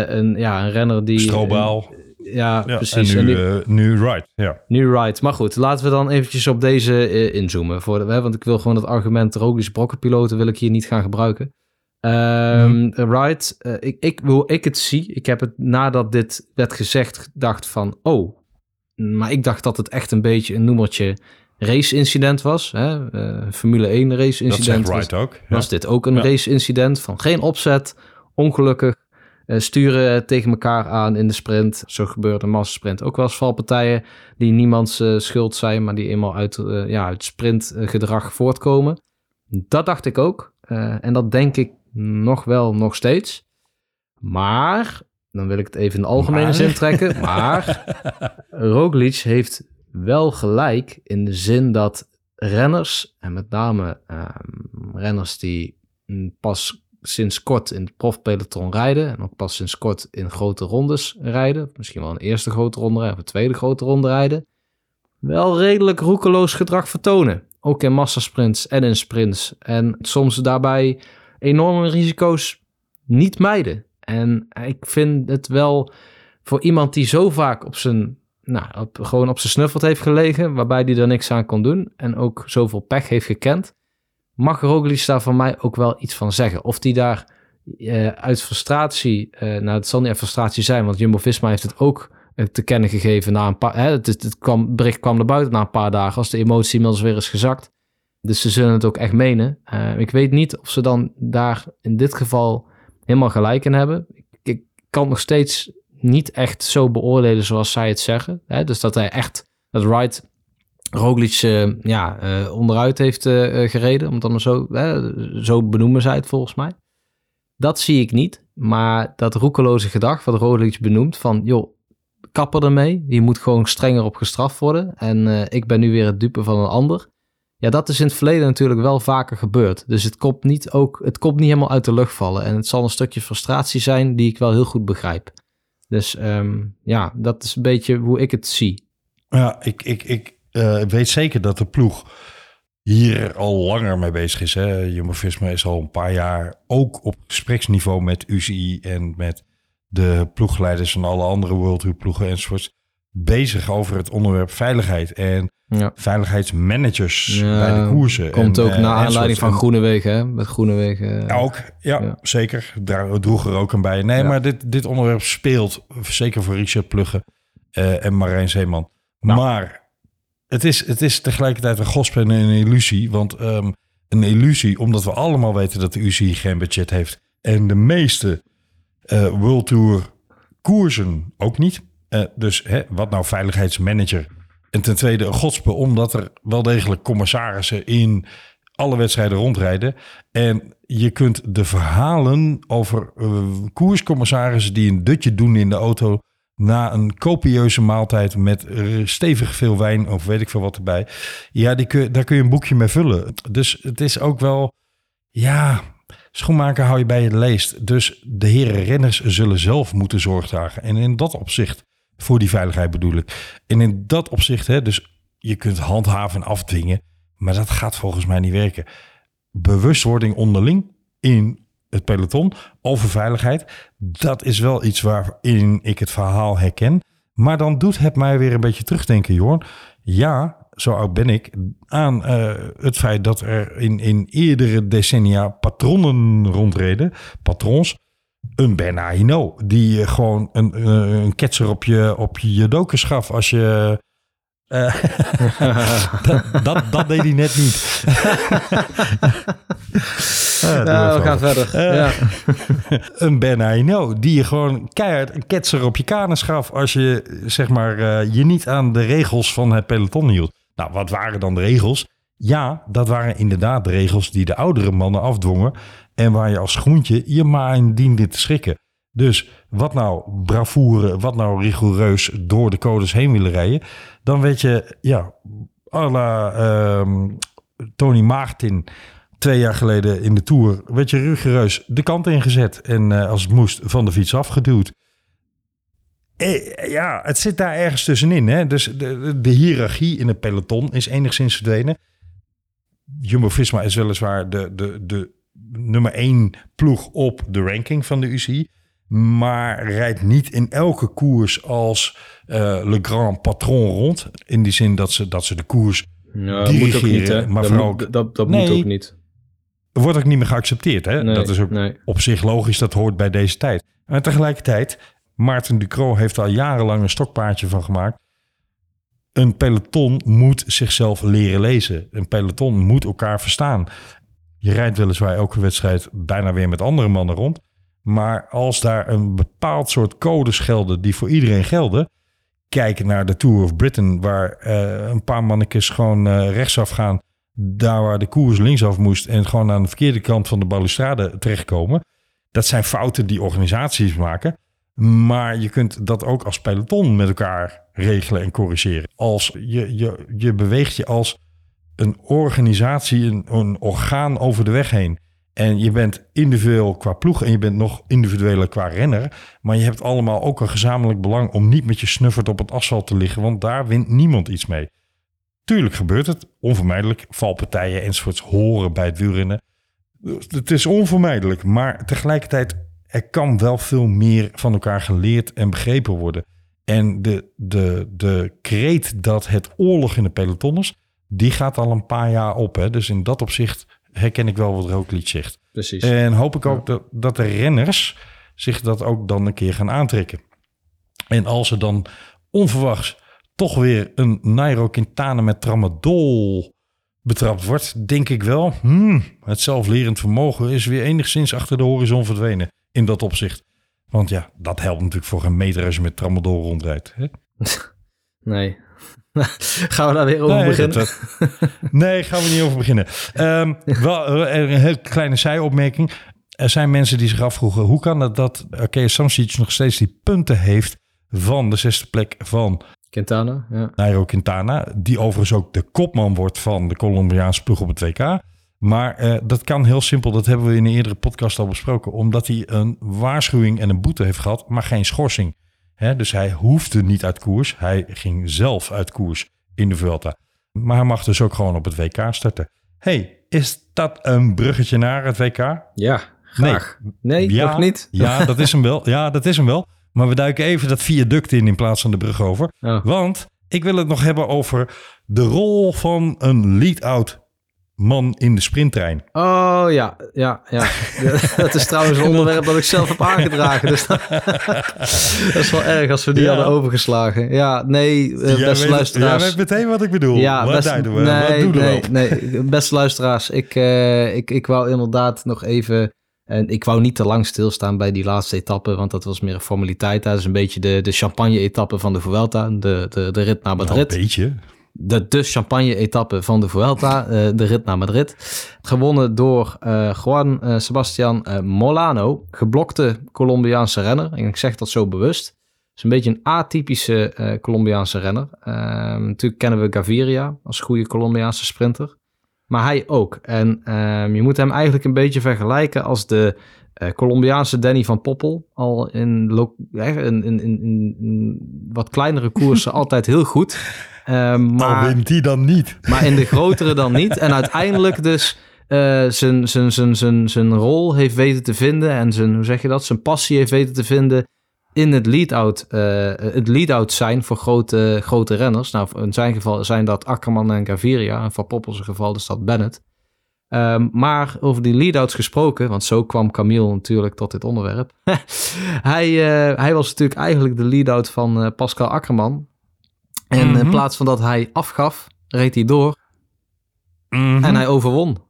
een, ja, een renner die... Strobaal. ja, Ja, precies. En En nu, nu right. Ja. nu right. Maar goed, laten we dan eventjes op deze inzoomen. Voor de, hè, want ik wil gewoon het argument Roglic brokkenpiloten wil ik hier niet gaan gebruiken. Ehm Right, eh, ik, ik, hoe ik het zie, ik heb het nadat dit werd gezegd gedacht van, oh, maar ik dacht dat het echt een beetje een noemertje race-incident was. Hè? eh, Formule 1 Dat race-incident zegt was, ook. Ja. was dit ook een Ja. race-incident van geen opzet, ongelukkig. eh, sturen tegen elkaar aan in de sprint. Zo gebeurde in massasprint ook wel eens valpartijen die niemands eh, schuld zijn, maar die eenmaal uit, ja, uit sprintgedrag voortkomen. Dat dacht ik ook. en dat denk ik nog wel nog steeds. Maar, dan wil ik het even in de algemene Maar? zin trekken. Maar Roglic heeft wel gelijk in de zin dat renners, en met name ehm, renners die mm, pas sinds kort in het profpeloton rijden en ook pas sinds kort in grote rondes rijden, misschien wel een eerste grote ronde rijden of een tweede grote ronde rijden, wel redelijk roekeloos gedrag vertonen. Ook in massasprints en in sprints. En soms daarbij enorme risico's niet mijden. En ik vind het wel voor iemand die zo vaak op zijn, nou, op, gewoon op zijn snuffelt heeft gelegen, waarbij hij er niks aan kon doen en ook zoveel pech heeft gekend, mag Roglic daar van mij ook wel iets van zeggen. Of die daar eh, uit frustratie, eh, nou het zal niet uit frustratie zijn, want Jumbo-Visma heeft het ook eh, te kennen gegeven na een paar, hè, het, het, kwam, bericht kwam naar buiten na een paar dagen, als de emotie inmiddels weer is gezakt. Dus ze zullen het ook echt menen. Ik weet niet of ze dan daar in dit geval helemaal gelijk in hebben. Ik, ik kan het nog steeds niet echt zo beoordelen zoals zij het zeggen. Hè? Dus dat hij echt, dat Wright Roglic eh, ja, eh, onderuit heeft eh, gereden. Om het dan zo, zo benoemen zij het volgens mij. Dat zie ik niet. Maar dat roekeloze gedrag wat Roglic benoemt van... joh, kapper ermee. Je moet gewoon strenger op gestraft worden. En ik ben nu weer het dupe van een ander. Ja, dat is in het verleden natuurlijk wel vaker gebeurd. Dus het komt niet, ook, het komt niet helemaal uit de lucht vallen. En het zal een stukje frustratie zijn die ik wel heel goed begrijp. Dus ehm, ja, dat is een beetje hoe ik het zie. Ja, ik, ik, ik eh, weet zeker dat de ploeg hier al langer mee bezig is. Hè. Jumbo-Visma is al een paar jaar ook op gespreksniveau met UCI en met de ploegleiders van alle andere World Tour ploegen enzovoorts bezig over het onderwerp veiligheid en Ja. veiligheidsmanagers Ja, bij de koersen. Komt en, ook eh, naar aanleiding van En- Groenewegen, hè? Met Groenewegen. ja, ook, ja, Ja. zeker. Daar droeg er ook een bij. Nee, maar dit, dit onderwerp speelt zeker voor Richard Plugge eh, en Marijn Zeeman. Nou. Maar het is, het is tegelijkertijd een gospel en een illusie. Want ehm, een illusie, omdat we allemaal weten dat de UCI geen budget heeft. En de meeste eh, World Tour koersen ook niet. Eh, dus hè, wat nou veiligheidsmanager? En ten tweede een gospel, omdat er wel degelijk commissarissen in alle wedstrijden rondrijden. En je kunt de verhalen over eh, koerscommissarissen die een dutje doen in de auto na een copieuze maaltijd met eh, stevig veel wijn of weet ik veel wat erbij. Ja, die kun, daar kun je een boekje mee vullen. Dus het is ook wel, ja, schoenmaker hou je bij je leest. Dus de heren renners zullen zelf moeten zorg dragen. En in dat opzicht, voor die veiligheid bedoel ik. En in dat opzicht, hè, dus je kunt handhaven en afdwingen, maar dat gaat volgens mij niet werken. Bewustwording onderling in het peloton over veiligheid, dat is wel iets waarin ik het verhaal herken. Maar dan doet het mij weer een beetje terugdenken, Jorn. Ja, zo oud ben ik, aan eh, het feit dat er in, in eerdere decennia patronnen rondreden, patrons, een Bernard Hinault, die gewoon een, eh, een ketser op je, op je judokus gaf als je... eh, dat, dat, dat deed hij net niet. Nou, we gaan verder. Eh, ja. een Ben Hinault, die je gewoon keihard een ketser op je kanus gaf als je zeg maar je niet aan de regels van het peloton hield. Nou, wat waren dan de regels? Ja, dat waren inderdaad de regels die de oudere mannen afdwongen en waar je als groentje je maar in diende te schrikken. Dus wat nou bravoure, wat nou rigoureus door de codes heen willen rijden, dan weet je, ja, à la ehm, Tony Martin twee jaar geleden in de Tour werd je rigoureus de kant ingezet en eh, als het moest van de fiets afgeduwd. Eh, ja, het zit daar ergens tussenin. Hè? Dus de, de, de hiërarchie in het peloton is enigszins verdwenen. Jumbo-Visma is weliswaar de, de, de nummer één ploeg op de ranking van de UCI. Maar rijdt niet in elke koers als eh, Le Grand Patron rond. In die zin dat ze, dat ze de koers Ja, dat moet ook niet, hè? maar dat vooral moet, dat, dat Nee. moet ook niet. wordt ook niet meer geaccepteerd. Hè? Nee, dat is ook nee. op zich logisch, dat hoort bij deze tijd. Maar tegelijkertijd, Maarten Ducro heeft al jarenlang een stokpaardje van gemaakt. Een peloton moet zichzelf leren lezen. Een peloton moet elkaar verstaan. Je rijdt weliswaar elke wedstrijd bijna weer met andere mannen rond. Maar als daar een bepaald soort codes gelden die voor iedereen gelden. Kijk naar de Tour of Britain, waar eh, een paar mannetjes gewoon eh, rechtsaf gaan. Daar waar de koers linksaf moest en gewoon aan de verkeerde kant van de balustrade terechtkomen. Dat zijn fouten die organisaties maken. Maar je kunt dat ook als peloton met elkaar regelen en corrigeren. Als je, je, je beweegt je als een organisatie, een, een orgaan over de weg heen. En je bent individueel qua ploeg en je bent nog individueler qua renner. Maar je hebt allemaal ook een gezamenlijk belang om niet met je snuffert op het asfalt te liggen. Want daar wint niemand iets mee. Tuurlijk gebeurt het, onvermijdelijk. Valpartijen enzovoorts horen bij het wielrennen. Het is onvermijdelijk, maar tegelijkertijd er kan wel veel meer van elkaar geleerd en begrepen worden. En de, de, de kreet dat het oorlog in de peloton is, die gaat al een paar jaar op. Hè? Dus in dat opzicht herken ik wel wat Roglic zegt. Precies. En hoop ik ook dat, dat de renners zich dat ook dan een keer gaan aantrekken. En als er dan onverwachts toch weer een Nairo Quintana met tramadol betrapt wordt, denk ik wel, hmm, het zelflerend vermogen is weer enigszins achter de horizon verdwenen in dat opzicht. Want ja, dat helpt natuurlijk voor geen meter als je met tramadol rondrijdt. Hè? Nee. Gaan we daar weer over Nee, beginnen? dat- Nee, gaan we niet over beginnen. Ehm, wel eh, een heel kleine zijopmerking. Er zijn mensen die zich afvroegen... hoe kan het dat Arkea Samsic nog steeds die punten heeft... van de zesde plek van Quintana, ja. Nairo Quintana... die overigens ook de kopman wordt van de Colombiaanse ploeg op het WK... Maar eh, dat kan heel simpel, dat hebben we in een eerdere podcast al besproken, omdat hij een waarschuwing en een boete heeft gehad, maar geen schorsing. Hè, dus hij hoefde niet uit koers. Hij ging zelf uit koers in de Vuelta. Maar hij mag dus ook gewoon op het WK starten. hey, is dat een bruggetje naar het WK? Ja, graag. Nee, Ja, nog niet? Ja, dat is hem wel. Ja, dat is hem wel. Maar we duiken even dat viaduct in in plaats van de brug over. Oh. Want ik wil het nog hebben over de rol van een lead-out man in de sprinttrein. Oh ja, ja, ja. dat is trouwens een onderwerp dat ik zelf heb aangedragen. Dus dat, dat is wel erg als we die Ja. hadden overgeslagen. Ja, nee, eh, beste weet, luisteraars. Jij weet meteen wat ik bedoel. Ja, wat best, we? nee, wat doen we nee, nee, beste luisteraars. Ik, eh, ik, ik wou inderdaad nog even... En ik wou niet te lang stilstaan bij die laatste etappe, want dat was meer een formaliteit. Dat is een beetje de, de champagne-etappe van de Vuelta, de, de, de rit naar Nou, Madrid. een beetje. De, de champagne-etappe van de Vuelta, eh, de rit naar Madrid. Gewonnen door eh, Juan eh, Sebastian Molano, geblokte Colombiaanse renner. En ik zeg dat zo bewust. Het is een beetje een atypische Colombiaanse renner. Ehm, natuurlijk kennen we Gaviria als goede Colombiaanse sprinter. Maar hij ook. En ehm, je moet hem eigenlijk een beetje vergelijken als de Colombiaanse Danny van Poppel. Al in, in, in, in wat kleinere koersen altijd heel goed. Ehm, Maar maar, wint die dan niet? maar in de grotere dan niet. En uiteindelijk dus eh, zijn, zijn, zijn, zijn, zijn rol heeft weten te vinden. En zijn, hoe zeg je dat? Zijn passie heeft weten te vinden in het lead-out, eh, het lead-out zijn voor grote, grote renners. Nou, in zijn geval zijn dat Akkerman en Gaviria. En van Poppels geval is dat Bennett. Ehm, maar over die lead-outs gesproken, want zo kwam Camille natuurlijk tot dit onderwerp. hij, eh, hij was natuurlijk eigenlijk de lead-out van eh, Pascal Akkerman. En in Mhm. plaats van dat hij afgaf, reed hij door Mhm. en hij overwon.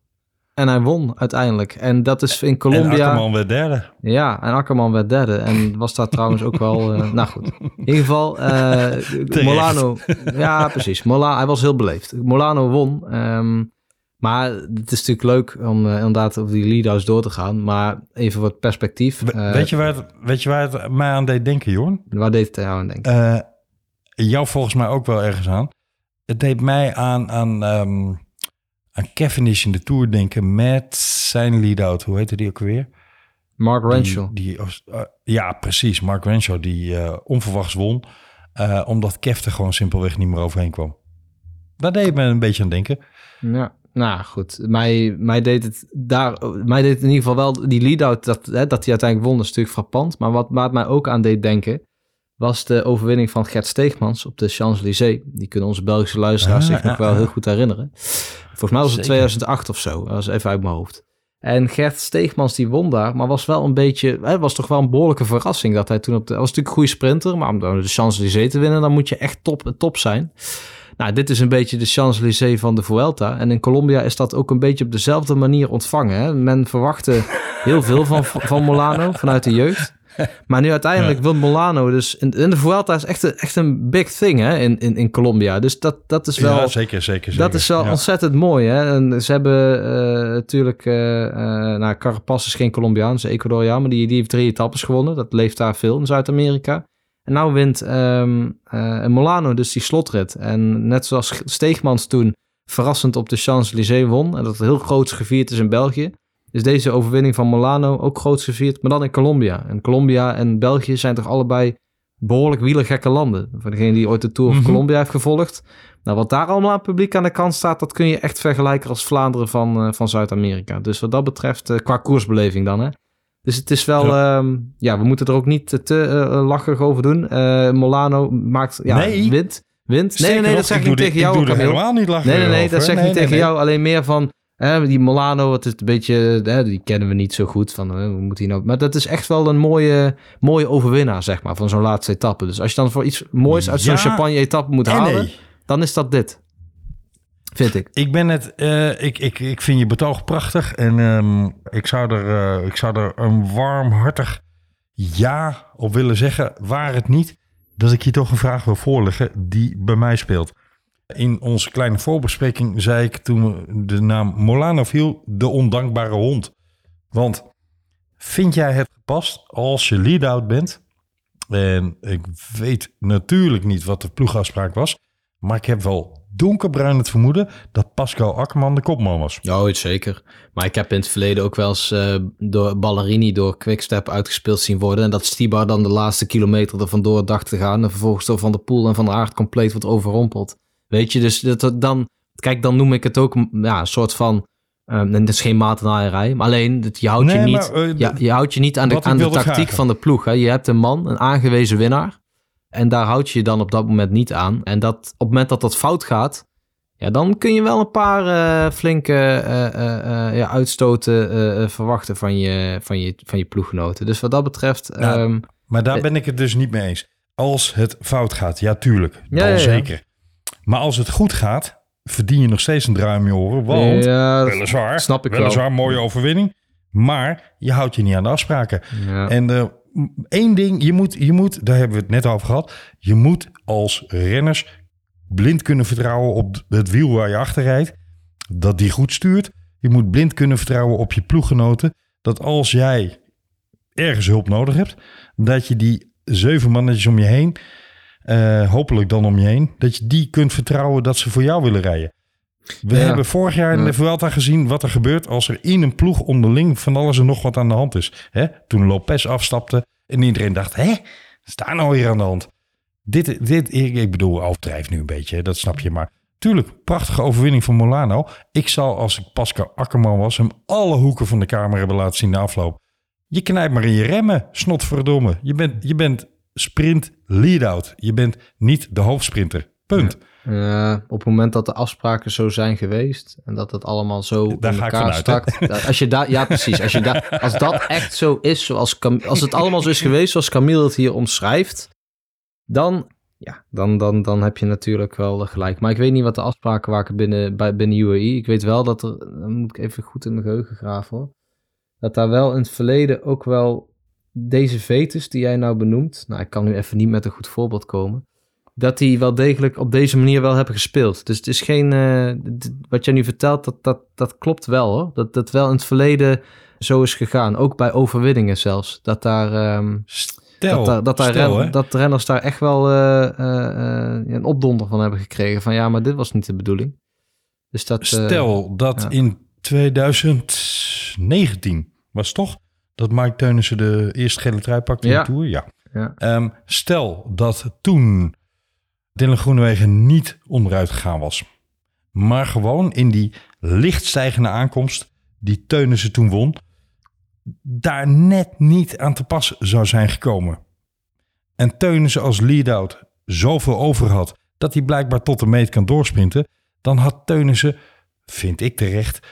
En hij won uiteindelijk. En dat is in En Colombia. Akkerman werd derde. Ja, en Akkerman werd derde. En was daar trouwens ook wel... eh, nou goed. In ieder geval, eh, Molano... Ja, precies. Mola, hij was heel beleefd. Molano won. ehm, maar het is natuurlijk leuk om eh, inderdaad over die lead-outs door te gaan. Maar even wat perspectief. We- weet, je waar het, weet je waar het mij aan deed denken, Jorn? Waar deed het jou aan denken? Jou volgens mij ook wel ergens aan. Het deed mij aan, aan, ehm, aan Cavendish in de Tour denken met zijn lead-out. Hoe heette die ook weer? Mark Renshaw. Die, die, eh, ja, precies. Mark Renshaw die eh, onverwachts won. eh, omdat Kev er gewoon simpelweg niet meer overheen kwam. Daar deed me een beetje aan denken. Ja, nou goed. Mij, mij, deed het daar, mij deed het in ieder geval wel die lead-out dat, hè, dat hij uiteindelijk won, is natuurlijk frappant. Maar wat, het mij ook aan deed denken, was de overwinning van Gert Steegmans op de Champs-Élysées. Die kunnen onze Belgische luisteraars Ah, zich nog ah, wel ah. heel goed herinneren. Volgens mij was het Zeker. 2008 of zo. Dat was even uit mijn hoofd. En Gert Steegmans die won daar, maar was wel een beetje, het was toch wel een behoorlijke verrassing dat hij toen op de, hij was natuurlijk een goede sprinter, maar om de Champs-Élysées te winnen, dan moet je echt top, top zijn. Nou, dit is een beetje de Champs-Élysées van de Vuelta. En in Colombia is dat ook een beetje op dezelfde manier ontvangen. Hè? Men verwachtte heel veel van, van Molano vanuit de jeugd. Maar nu uiteindelijk wil Molano dus... De Vuelta is echt een, echt een big thing hè? In, in, in Colombia. Dus dat, dat is wel... ja, zeker, zeker, zeker. Dat is wel ontzettend mooi. Hè? En ze hebben eh, natuurlijk... eh nou, Carapaz is geen Colombiaan, is Ecuadoriaan. Maar die, die heeft drie etappes gewonnen. Dat leeft daar veel in Zuid-Amerika. En nou wint eh, Molano dus die slotrit. En net zoals Steegmans toen verrassend op de Champs-Élysées won... en dat heel groots gevierd is in België... is deze overwinning van Molano ook groots gevierd... maar dan in Colombia. En Colombia en België zijn toch allebei behoorlijk wielergekke landen. Voor degene die ooit de Tour of Mhm. Colombia heeft gevolgd... Nou, wat daar allemaal aan publiek aan de kant staat, dat kun je echt vergelijken als Vlaanderen van, eh, van Zuid-Amerika. Dus wat dat betreft, eh, qua koersbeleving dan, hè. Dus het is wel, ja, ja we moeten er ook niet te, eh, lachig over doen. Molano maakt, ja, Nee. wint. Wint. Nee, nee, dat zeg ik niet tegen jou, Ik doe er helemaal niet lachen Nee, nee, nee, dat zeg ik niet tegen jou. Alleen meer van, die Molano, wat is een beetje, hè, die kennen we niet zo goed. Van, hè, hoe moet hij nou... Maar dat is echt wel een mooie, mooie overwinnaar, zeg maar, van zo'n laatste etappe. Dus als je dan voor iets moois uit zo'n Ja champagne-etappe moet En halen, nee. dan is dat dit. Vind ik. Ik ben het, eh, ik, ik, ik vind je betoog prachtig en ehm, ik, zou er, eh, ik zou er een warmhartig ja op willen zeggen. Waar het niet dat ik je toch een vraag wil voorleggen die bij mij speelt. In onze kleine voorbespreking zei ik toen de naam Molano viel, de ondankbare hond. Want vind jij het gepast als je lead-out bent? En ik weet natuurlijk niet wat de ploegafspraak was. Maar ik heb wel donkerbruin het vermoeden dat Pascal Akkerman de kopman was. Ja, ooit zeker. Maar ik heb in het verleden ook wel eens eh, door Ballerini door Quickstep uitgespeeld zien worden. En dat Stibar dan de laatste kilometer er vandoor dacht te gaan. En vervolgens door Van de Poel en Van de Aert compleet wordt overrompeld. Weet je, dus dat, dan... Kijk, dan noem ik het ook ja, een soort van... Um, en dat is geen matenaaierij, maar alleen dat je houdt Nee, je niet, maar, uh, ja, je houdt je niet aan de, aan de tactiek van de ploeg. Hè. Je hebt een man, een aangewezen winnaar. En daar houd je je dan op dat moment niet aan. En dat, op het moment dat dat fout gaat, ja, dan kun je wel een paar eh, flinke eh, eh, eh, ja, uitstoten eh, eh, verwachten van je, van, je, van je ploeggenoten. Dus wat dat betreft, Ja. ehm, Maar daar Eh. ben ik het dus niet mee eens. Als het fout gaat, ja tuurlijk, dan ja. zeker. Maar als het goed gaat, verdien je nog steeds een draai om je oren. Want, ja, weliswaar, snap ik wel. weliswaar, mooie overwinning. Maar je houdt je niet aan de afspraken. ja. En eh, één ding, je moet, je moet, daar hebben we het net over gehad. Je moet als renners blind kunnen vertrouwen op het wiel waar je achter rijdt. Dat die goed stuurt. Je moet blind kunnen vertrouwen op je ploeggenoten. Dat als jij ergens hulp nodig hebt, dat je die zeven mannetjes om je heen, eh, hopelijk dan om je heen, dat je die kunt vertrouwen dat ze voor jou willen rijden. We Ja. hebben vorig jaar in de Vuelta gezien wat er gebeurt als er in een ploeg onderling van alles en nog wat aan de hand is. Hè? Toen Lopez afstapte en iedereen dacht, hè, wat is daar nou weer aan de hand? Dit, dit ik, bedoel, overdrijf nu een beetje, dat snap je. Maar tuurlijk, prachtige overwinning van Molano. Ik zou, als ik Pascal Akkerman was, hem alle hoeken van de kamer hebben laten zien na afloop. Je knijpt maar in je remmen, snotverdomme. Je bent, je bent sprint lead-out. Je bent niet de hoofdsprinter. Punt. Eh, op het moment dat de afspraken zo zijn geweest en dat het allemaal zo Daar in ga ik elkaar vanuit, hè? stak. dat- Als je daar, ja, precies. Als, je daar, als dat echt zo is, zoals Cam- als het allemaal zo is geweest, zoals Camille het hier omschrijft, dan, ja, dan, dan, dan heb je natuurlijk wel gelijk. Maar ik weet niet wat de afspraken waren binnen, bij, binnen UAE. Ik weet wel dat er, dan moet ik even goed in mijn geheugen graven hoor, dat daar wel in het verleden ook wel deze vetus die jij nou benoemt, nou ik kan nu even niet met een goed voorbeeld komen, dat die wel degelijk op deze manier wel hebben gespeeld. Dus het is geen, d- wat jij nu vertelt, dat, dat, dat klopt wel hoor. Dat dat wel in het verleden zo is gegaan, ook bij overwinningen zelfs. Dat daar, ehm, Stel, dat, daar, dat, daar stel, ren- dat renners daar echt wel eh, eh, een opdonder van hebben gekregen. Van ja, maar dit was niet de bedoeling. Dus dat, Stel dat ja. in 2019 was toch dat Mike Teunissen de eerste gele trui pakte in Ja. de Tour? Ja. Ja. Ehm, stel dat toen Dylan Groenewegen niet onderuit gegaan was. Maar gewoon in die licht stijgende aankomst die Teunissen toen won. Daar net niet aan te pas zou zijn gekomen. En Teunissen als lead-out zoveel over had dat hij blijkbaar tot de meet kan doorsprinten. Dan had Teunissen, vind ik terecht,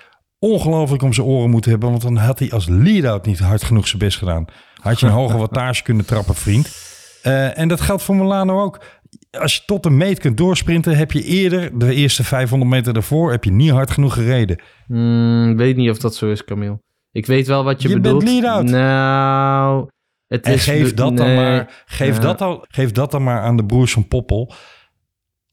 ongelooflijk om zijn oren moeten hebben. Want dan had hij als lead-out niet hard genoeg zijn best gedaan. Had je een hoge wattage kunnen trappen, vriend. Eh, en dat geldt voor Milano ook. Als je tot de meet kunt doorsprinten, heb je eerder, de eerste 500 meter daarvoor, heb je niet hard genoeg gereden. Hmm, weet niet of dat zo is, Camille. Ik weet wel wat je, Je bent bedoelt. lead-out. Nou, het En is... geef dat, dan maar, geef, Ja. dat dan, geef dat dan maar aan de broers van Poppel.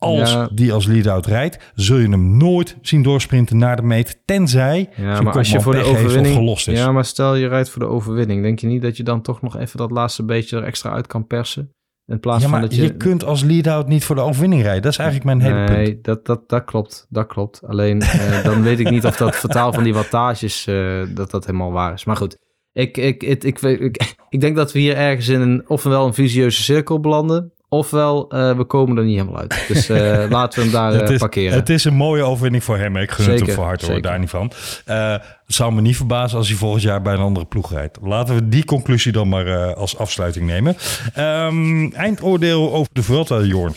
Als Ja. die als lead-out rijdt, zul je hem nooit zien doorsprinten naar de meet. Tenzij Ja, maar als je voor de overwinning... gelost is. Ja, maar stel je rijdt voor de overwinning. Denk je niet dat je dan toch nog even dat laatste beetje er extra uit kan persen? In plaats Ja, van dat je... je... kunt als lead-out niet voor de overwinning rijden. Dat is eigenlijk mijn hele punt. Nee, dat, dat, dat klopt. Dat klopt. Alleen eh, dan weet ik niet of dat vertaal van die wattages, eh, dat dat helemaal waar is. Maar goed, ik, ik, ik, ik, ik denk dat we hier ergens in een, ofwel een visieuze cirkel belanden, ofwel eh, we komen er niet helemaal uit. Dus eh, laten we hem daar Het eh, is, parkeren. het is een mooie overwinning voor hem. Ik gun het Zeker, hem voor harte hoor, daar niet van. Eh, het zou me niet verbazen als hij volgend jaar bij een andere ploeg rijdt. Laten we die conclusie dan maar eh, als afsluiting nemen. Ehm, eindoordeel over de Vuelta, Jorn.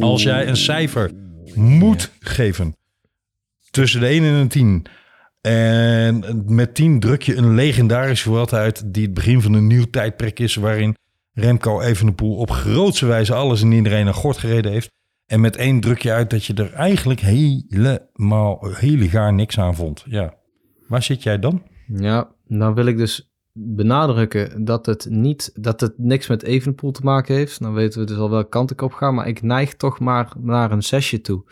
Als jij een cijfer moet geven tussen de 1 en een 10. En met 10 druk je een legendarische Vuelta uit die het begin van een nieuw tijdperk is waarin Remco Evenepoel op grootse wijze alles en iedereen aan gort gereden heeft. En met één druk je uit dat je er eigenlijk helemaal, hele gaar niks aan vond. Ja. Waar zit jij dan? Ja, nou wil ik dus benadrukken dat het niet, dat het niks met Evenpoel te maken heeft. Dan weten we dus al welke kant ik op ga, maar ik neig toch maar naar een zesje toe.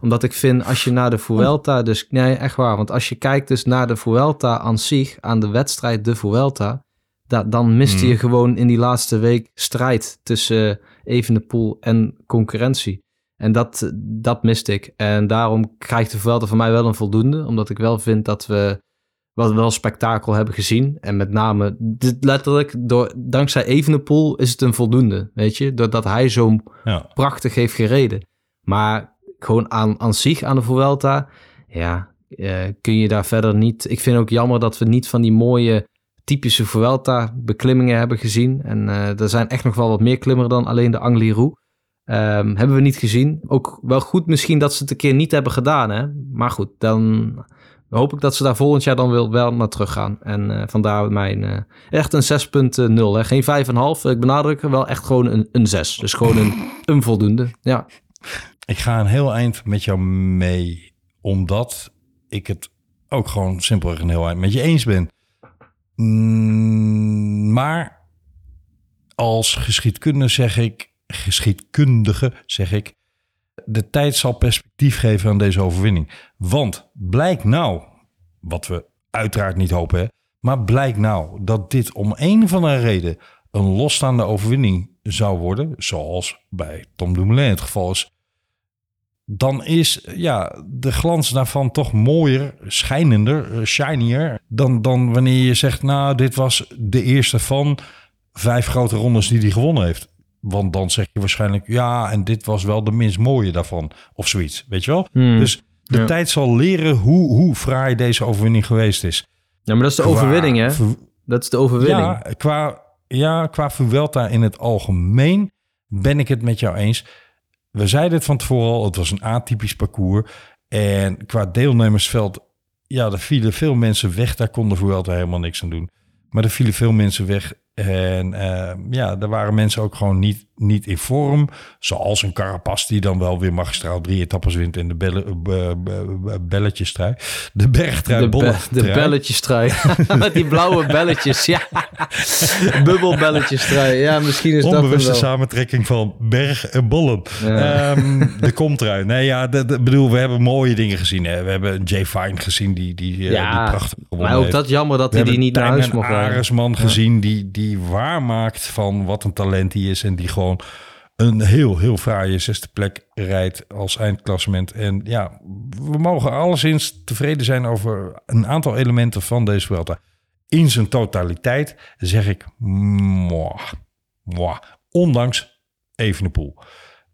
Omdat ik vind, als je naar de Vuelta, dus nee, echt waar, want als je kijkt dus naar de Vuelta aan zich, aan de wedstrijd de Vuelta, da, dan miste je gewoon in die laatste week strijd tussen Evenepoel en concurrentie. En dat, dat miste ik. En daarom krijgt de Vuelta voor mij wel een voldoende. Omdat ik wel vind dat we wat wel spektakel hebben gezien. En met name, dit letterlijk, door, dankzij Evenepoel is het een voldoende. Weet je, doordat hij zo Ja. prachtig heeft gereden. Maar gewoon aan, aan zich, aan de Vuelta, ja, eh, kun je daar verder niet... Ik vind ook jammer dat we niet van die mooie typische Vuelta-beklimmingen hebben gezien. En eh, er zijn echt nog wel wat meer klimmers dan alleen de Angliru. Ehm, hebben we niet gezien. Ook wel goed misschien dat ze het een keer niet hebben gedaan. Hè? Maar goed, dan hoop ik dat ze daar volgend jaar dan wel, naar terug gaan. En eh, vandaar mijn eh, echt een 6.0. Hè? Geen 5,5. Ik benadruk wel echt gewoon een, een 6. Dus gewoon een, een voldoende. Ja. Ik ga een heel eind met jou mee, omdat ik het ook gewoon simpelweg een heel eind met je eens ben. Mm, maar als geschiedkundige zeg ik, geschiedkundige zeg ik, de tijd zal perspectief geven aan deze overwinning. Want blijkt nou, wat we uiteraard niet hopen, maar blijkt nou dat dit om een van de reden een losstaande overwinning zou worden, zoals bij Tom Dumoulin het geval is, dan is ja, de glans daarvan toch mooier, schijnender, eh, shinier, dan, dan wanneer je zegt, nou, dit was de eerste van vijf grote rondes die hij gewonnen heeft. Want dan zeg je waarschijnlijk, ja, en dit was wel de minst mooie daarvan, of zoiets, weet je wel? Hmm. Dus de Ja. tijd zal leren hoe, hoe fraai deze overwinning geweest is. ja, maar dat is de Qua overwinning, hè? ver- Dat is de overwinning. ja, qua, ja, qua Vuelta in het algemeen ben ik het met jou eens. We zeiden het van tevoren al, het was een atypisch parcours. En qua deelnemersveld, ja, er vielen veel mensen weg. Daar kon de Vuelta helemaal niks aan doen. Maar er vielen veel mensen weg. En eh, ja, er waren mensen ook gewoon niet, niet in vorm. Zoals een Carapaz die dan wel weer magistraal drie etappes wint in de belle, eh, be- be- belletjestrui. De bergtrui, de, be- de belletjestrui. Met die blauwe belletjes, ja. Bubbelbelletjestrui. Ja, misschien is dat hem Onbewuste samentrekking van berg en bollen. Ja. Ehm, de komtrui. Nee, ja, de, de- bedoel, we hebben mooie dingen gezien. Hè. We hebben Jay Fine gezien die, die, eh, Ja, die prachtig gewonnen Maar ook heeft. dat jammer dat we hij die hebben niet naar huis mocht rijden. Aresman gezien die, die waarmaakt van wat een talent hij is. En die gewoon een heel, heel fraaie zesde plek rijdt als eindklassement. En ja, we mogen alleszins tevreden zijn over een aantal elementen van deze Vuelta. In zijn totaliteit zeg ik, mwah, mwah. ondanks Evenepoel.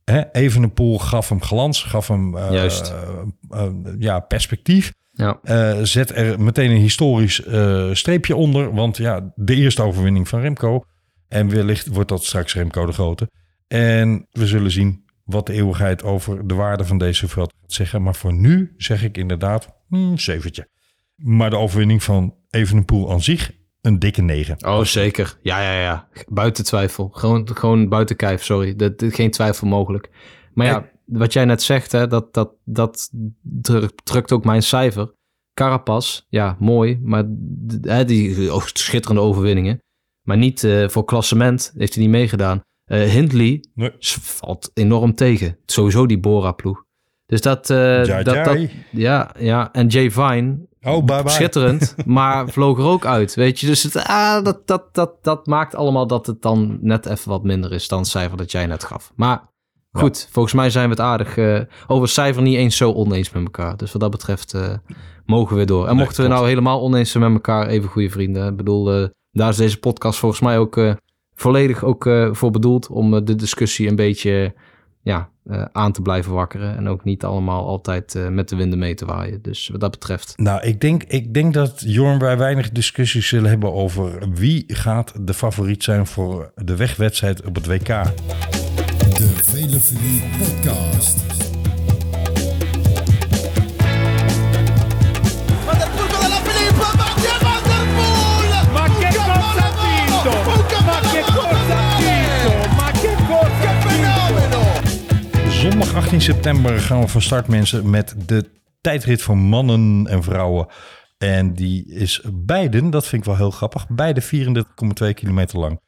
Hè, Evenepoel gaf hem glans, gaf hem eh, Juist. eh, ja, perspectief. Ja. Eh, zet er meteen een historisch eh, streepje onder. Want ja, de eerste overwinning van Remco. En wellicht wordt dat straks Remco de Grote. En we zullen zien wat de eeuwigheid over de waarde van deze veld gaat zeggen. Maar voor nu zeg ik inderdaad hmm, zeventje. Maar de overwinning van Evenepoel aan zich een dikke negen. Oh, zeker. Ja, ja, ja. Buiten twijfel. Gewoon, gewoon buiten kijf, sorry. Dat, geen twijfel mogelijk. Maar ja, wat jij net zegt, hè, dat, dat, dat druk- drukt ook mijn cijfer. Carapaz, ja, mooi. Maar hè, die oh, schitterende overwinningen. Maar niet eh, voor klassement heeft hij niet meegedaan. Eh Hindley Nee. valt enorm tegen. Sowieso die Bora-ploeg. Dus dat, Jai, dat. Ja, ja. En Jay Vine, Oh, bye bye. schitterend, maar vloog er ook uit, weet je. Dus het, ah, dat, dat, dat, dat maakt allemaal dat het dan net even wat minder is dan het cijfer dat jij net gaf. Maar goed, volgens mij zijn we het aardig over het cijfer niet eens zo oneens met elkaar. Dus wat dat betreft mogen we door. En Nee, mochten we nou helemaal oneens zijn met elkaar, even goede vrienden. Ik bedoel, daar is deze podcast volgens mij ook eh, volledig ook eh, voor bedoeld om eh, de discussie een beetje ja, eh, aan te blijven wakkeren. En ook niet allemaal altijd eh, met de winden mee te waaien. Dus wat dat betreft Nou, ik denk, ik denk dat Jorn wij weinig discussies zullen hebben over wie gaat de favoriet zijn voor de wegwedstrijd op het WK. De Velofilie Podcast. Zondag 18 september gaan we van start mensen met de tijdrit voor mannen en vrouwen. En die is beiden, dat vind ik wel heel grappig, beide 34,2 kilometer lang.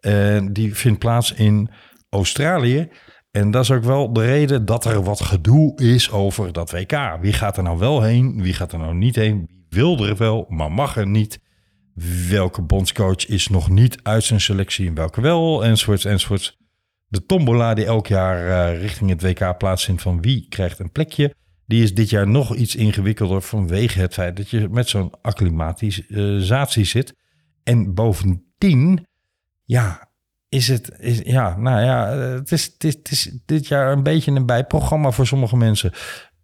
En die vindt plaats in Australië. En dat is ook wel de reden dat er wat gedoe is over dat WK. Wie gaat er nou wel heen? Wie gaat er nou niet heen? Wie wil er wel, maar mag er niet? Welke bondscoach is nog niet uit zijn selectie en welke wel? Enzovoorts, enzovoorts. De tombola die elk jaar eh, richting het WK plaatsvindt van wie krijgt een plekje. Die is dit jaar nog iets ingewikkelder vanwege het feit dat je met zo'n acclimatisatie zit. En bovendien, ja, is het, is, ja, nou ja, het is, het, is, het is dit jaar een beetje een bijprogramma voor sommige mensen.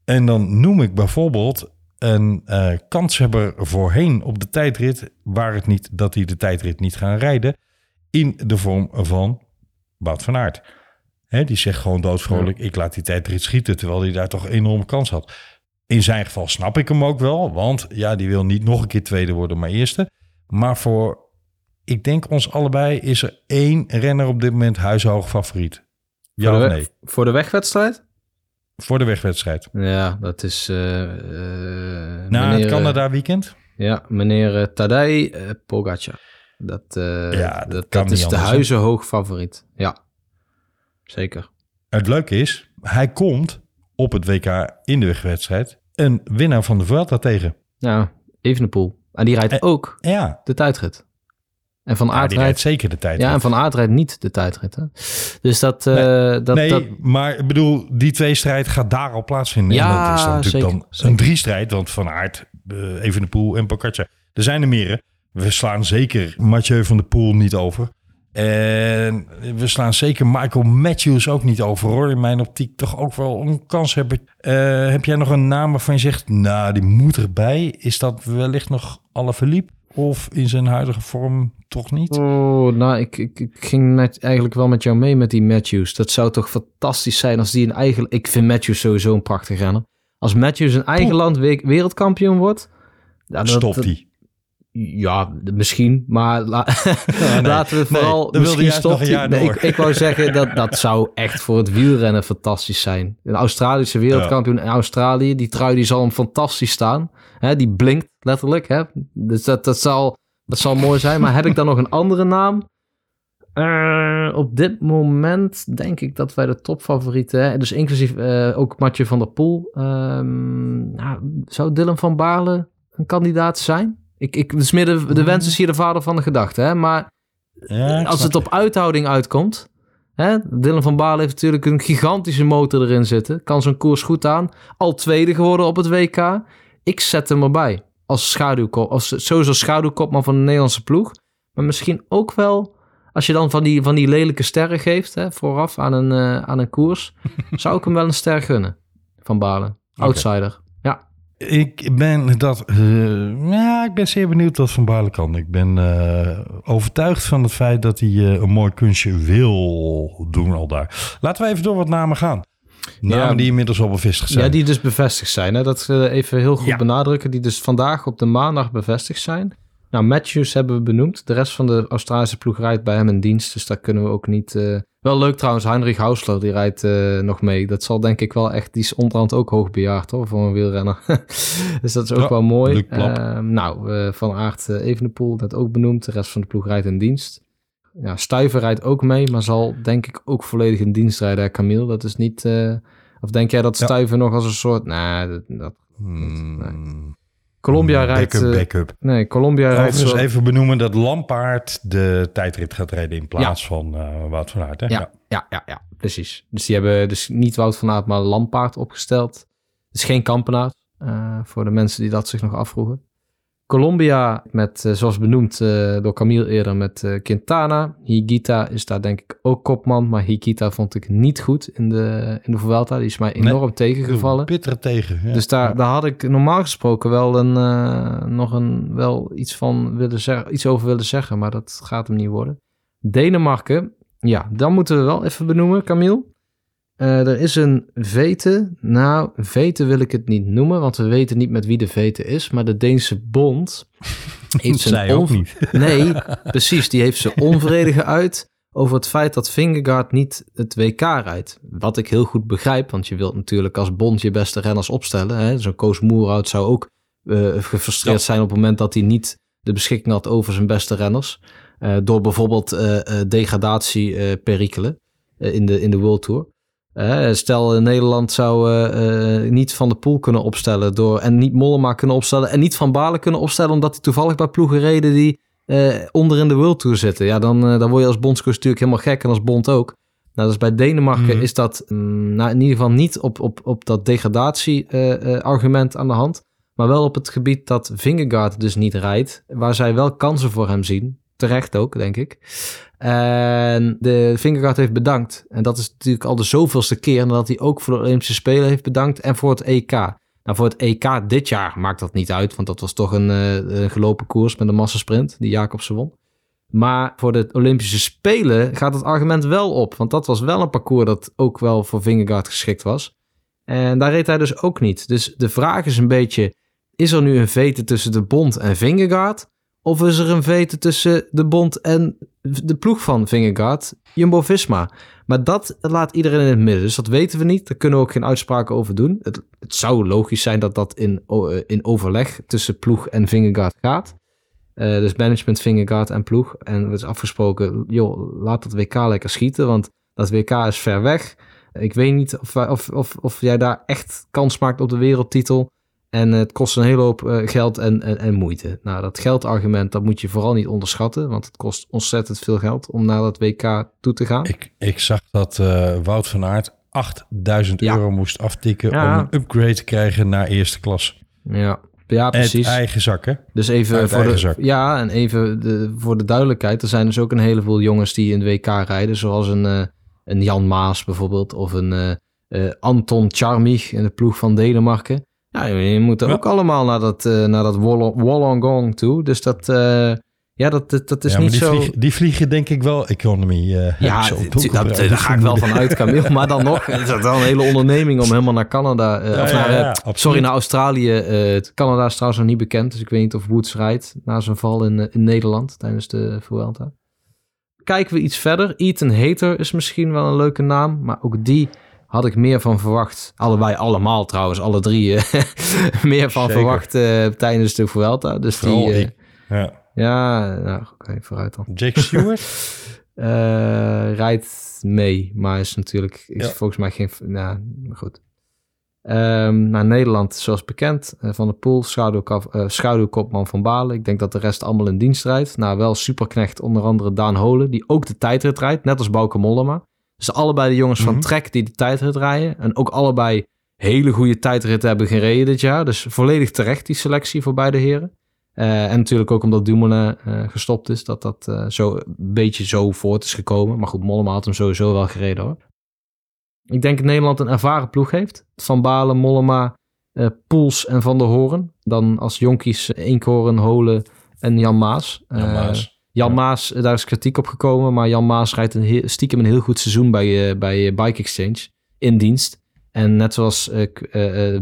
En dan noem ik bijvoorbeeld een eh kanshebber voorheen op de tijdrit, waar het niet dat hij de tijdrit niet gaan rijden, in de vorm van Wout van Aert. Hè, die zegt gewoon doodvrolijk, ik laat die tijdrit schieten, terwijl hij daar toch een enorme kans had. In zijn geval snap ik hem ook wel, want ja, die wil niet nog een keer tweede worden, maar eerste. Maar voor, ik denk ons allebei, is er één renner op dit moment huishoog favoriet. Ja voor, of de, nee? voor de wegwedstrijd? Voor de wegwedstrijd. Ja, dat is... eh eh, Na het meneer, Canada weekend? Ja, meneer eh, Tadej eh, Pogacar. Dat, eh, Ja, dat is de anders, huizenhoog favoriet. Ja, zeker. Het leuke is, hij komt op het WK in de wegwedstrijd een winnaar van de Vuelta tegen. Ja, Evenepoel. En die rijdt ook Ja, de tijdrit. En Van ja Aert die rijdt zeker de tijd. Ja, en Van Aert rijdt niet de tijdrit. Hè? Dus dat... eh, dat, nee, dat maar ik bedoel, die twee strijd gaat daar al plaatsvinden. Ja, en dat is dan natuurlijk zeker, dan zeker. een drie-strijd, want Van Aert, uh, Evenepoel en Pogacar. Er zijn er meer. We slaan zeker Mathieu van der Poel niet over. En we slaan zeker Michael Matthews ook niet over, hoor. In mijn optiek toch ook wel een kans hebben. Eh, heb jij nog een naam waarvan je zegt, nou, die moet erbij? Is dat wellicht nog alle verliep? Of in zijn huidige vorm toch niet? Oh, nou, ik, ik, ik ging eigenlijk wel met jou mee met die Matthews. Dat zou toch fantastisch zijn als die een eigen... Ik vind Matthews sowieso een prachtig renner. Als Matthews een eigen Poeh. land we- wereldkampioen wordt... ja, dat- Stopt die. Ja, misschien, maar la- nee. laten we Nee, vooral wilde misschien jaar Nee, ik, ik wou zeggen dat dat zou echt voor het wielrennen fantastisch zijn. Een Australische wereldkampioen in Australië, die trui die zal hem fantastisch staan. Hè, die blinkt letterlijk. Hè? Dus dat, dat, zal, dat zal mooi zijn. Maar heb ik dan nog een andere naam? Eh, op dit moment denk ik dat wij de topfavorieten, hè, dus inclusief eh, ook Mathieu van der Poel, ehm, nou, zou Dylan van Baarle een kandidaat zijn? Ik, ik, dus meer de, de wens is hier de vader van de gedachte, hè? maar Ja, als het op uithouding uitkomt, hè, Dylan van Baarle heeft natuurlijk een gigantische motor erin zitten, kan zo'n koers goed aan, al tweede geworden op het WK, ik zet hem erbij als schaduwkop, als sowieso schaduwkopman van de Nederlandse ploeg, maar misschien ook wel als je dan van die, van die lelijke sterren geeft, hè, vooraf aan een, eh, aan een koers, zou ik hem wel een ster gunnen. Van Balen. Outsider. Ik ben dat. eh, ja, ik ben zeer benieuwd wat Van Baarle kan. Ik ben eh, overtuigd van het feit dat hij eh, een mooi kunstje wil doen al daar. Laten we even door wat namen gaan. Namen Ja. die inmiddels al bevestigd zijn. ja, die dus bevestigd zijn. Hè? Dat even heel goed Ja. benadrukken. Die dus vandaag op de maandag bevestigd zijn. Nou, Matthews hebben we benoemd. De rest van de Australische ploeg rijdt bij hem in dienst. Dus daar kunnen we ook niet... eh, Wel leuk trouwens, Heinrich Hausler, die rijdt eh, nog mee. Dat zal denk ik wel echt... Die is onderhand ook hoogbejaard hoor, voor een wielrenner. dus dat is ook Ja, wel mooi. Eh, nou, eh, Van Aert uh, Evenepoel, dat ook benoemd. De rest van de ploeg rijdt in dienst. Ja, Stuiver rijdt ook mee, maar zal denk ik ook volledig in dienst rijden. Camille, dat is niet... eh, Of denk jij dat Ja. Stuiver nog als een soort... Nee, dat, dat, Hmm, Colombia rijdt... Backup, eh, backup. nee, Colombia rijdt... Zo- even benoemen dat Lampaard de tijdrit gaat rijden in plaats van eh Wout van Aert. Hè? Ja, ja, ja, ja, precies. Dus die hebben dus niet Wout van Aert, maar Lampaard opgesteld. Dus geen Kampenaard, eh, voor de mensen die dat zich nog afvroegen. Colombia met, eh, zoals benoemd eh, door Camille eerder, met eh, Quintana. Higita is daar denk ik ook kopman, maar Higita vond ik niet goed in de, in de Vuelta. Die is mij Nee. enorm tegengevallen. Bittere tegen. Ja. Dus daar, daar had ik normaal gesproken wel een, nog een, wel iets, van willen zeggen, iets over willen zeggen, maar dat gaat hem niet worden. Denemarken, ja, dan moeten we wel even benoemen, Camille. Eh, er is een vete. Nou, vete wil ik het niet noemen, want we weten niet met wie de vete is. Maar de Deense bond heeft zijn Zij ook niet. Nee, precies. Die heeft zijn onvrede geuit over het feit dat Vingegaard niet het WK rijdt. Wat ik heel goed begrijp, want je wilt natuurlijk als bond je beste renners opstellen. Zo'n Koos Moerhout zou ook eh, gefrustreerd Ja. zijn op het moment dat hij niet de beschikking had over zijn beste renners. Eh, door bijvoorbeeld degradatie perikelen in, de, in de World Tour. Stel, Nederland zou eh, eh, niet Van de Poel kunnen opstellen door, en niet Mollema kunnen opstellen en niet Van Balen kunnen opstellen omdat hij toevallig bij ploegen reden die eh, onder in de World Tour zitten. Ja, dan, dan word je als bondscoach natuurlijk helemaal gek en als bond ook. Nou, dus bij Denemarken Mhm. is dat mm, nou, in ieder geval niet op, op, op dat degradatie-argument aan de hand. Maar wel op het gebied dat Vingegaard dus niet rijdt. Waar zij wel kansen voor hem zien. Terecht ook, denk ik. En de Vingegaard heeft bedankt. En dat is natuurlijk al de zoveelste keer nadat hij ook voor de Olympische Spelen heeft bedankt. En voor het EK. Nou, voor het EK dit jaar maakt dat niet uit. Want dat was toch een, eh, een gelopen koers met een massasprint die Jacobsen won. Maar voor de Olympische Spelen gaat het argument wel op. Want dat was wel een parcours dat ook wel voor Vingegaard geschikt was. En daar reed hij dus ook niet. Dus de vraag is een beetje... Is er nu een vete tussen de bond en Vingegaard? Of is er een vete tussen de bond en de ploeg van Vingegaard, Jumbo-Visma? Maar dat laat iedereen in het midden. Dus dat weten we niet. Daar kunnen we ook geen uitspraken over doen. Het, het zou logisch zijn dat dat in, eh, in overleg tussen ploeg en Vingegaard gaat. Eh, dus management, Vingegaard en ploeg. En het is afgesproken, joh, laat dat WK lekker schieten. Want dat WK is ver weg. Ik weet niet of, of, of, of jij daar echt kans maakt op de wereldtitel. En het kost een hele hoop eh, geld en, en, en moeite. Nou, dat geldargument, dat moet je vooral niet onderschatten. Want het kost ontzettend veel geld om naar dat WK toe te gaan. Ik, ik zag dat eh, Wout van Aert 8000 Ja. euro moest aftikken Ja. om een upgrade te krijgen naar eerste klas. Ja, ja precies. Het eigen zak, hè? Dus even Uit voor de, zak. ja, en even de, voor de duidelijkheid. Er zijn dus ook een heleboel jongens die in de WK rijden. Zoals een, eh, een Jan Maas bijvoorbeeld. Of een eh, eh, Anton Charmich in de ploeg van Denemarken. Ja, je moet er Ja. ook allemaal naar dat, eh naar dat Woll- Wollongong toe. Dus dat, eh, ja, dat, dat, dat is ja, niet die, zo... vliegen, die vliegen denk ik wel economy. heb Ja, zo dat- daar ga ik wel van uit, Camille. Maar dan nog, is dat wel een hele onderneming om helemaal naar Canada... Ja, of naar, sorry, naar Australië. Canada is trouwens nog niet bekend. Dus ik weet niet of Woods rijdt na zijn val in, in Nederland tijdens de Vuelta. Kijken we iets verder. Ethan Hater is misschien wel een leuke naam. Maar ook die had ik meer van verwacht. Allebei allemaal trouwens, alle drie. meer van Zeker. verwacht eh, tijdens de Vuelta. Dus Vooral die... eh, ik. Ja. ja, nou, oké, vooruit dan. Jake Stewart? Eh, rijdt mee, maar is natuurlijk is Ja. volgens mij geen. Nou, maar goed. Ehm, naar Nederland, zoals bekend, van de eh, schaduwkopman van Balen. Ik denk dat de rest allemaal in dienst rijdt. Nou, wel superknecht, onder andere Daan Holen, die ook de tijdrit rijdt, net als Bauke Mollema. Dus allebei de jongens Mhm. van Trek die de tijdrit rijden. En ook allebei hele goede tijdritten hebben gereden dit jaar. Dus volledig terecht die selectie voor beide heren. Eh, en natuurlijk ook omdat Dumoulin eh, gestopt is, dat dat eh, zo een beetje zo voort is gekomen. Maar goed, Mollema had hem sowieso wel gereden hoor. Ik denk dat Nederland een ervaren ploeg heeft. Van Balen, Mollema, Poels en Van der Hoorn. Dan als jonkies Eekhoorn, Holen en Jan Maas. Jan Maas. Jan Ja. Maas, eh, daar is kritiek op gekomen. Maar Jan Maas rijdt een heel- stiekem een heel goed seizoen bij, eh, bij eh, Bike Exchange in dienst. En net zoals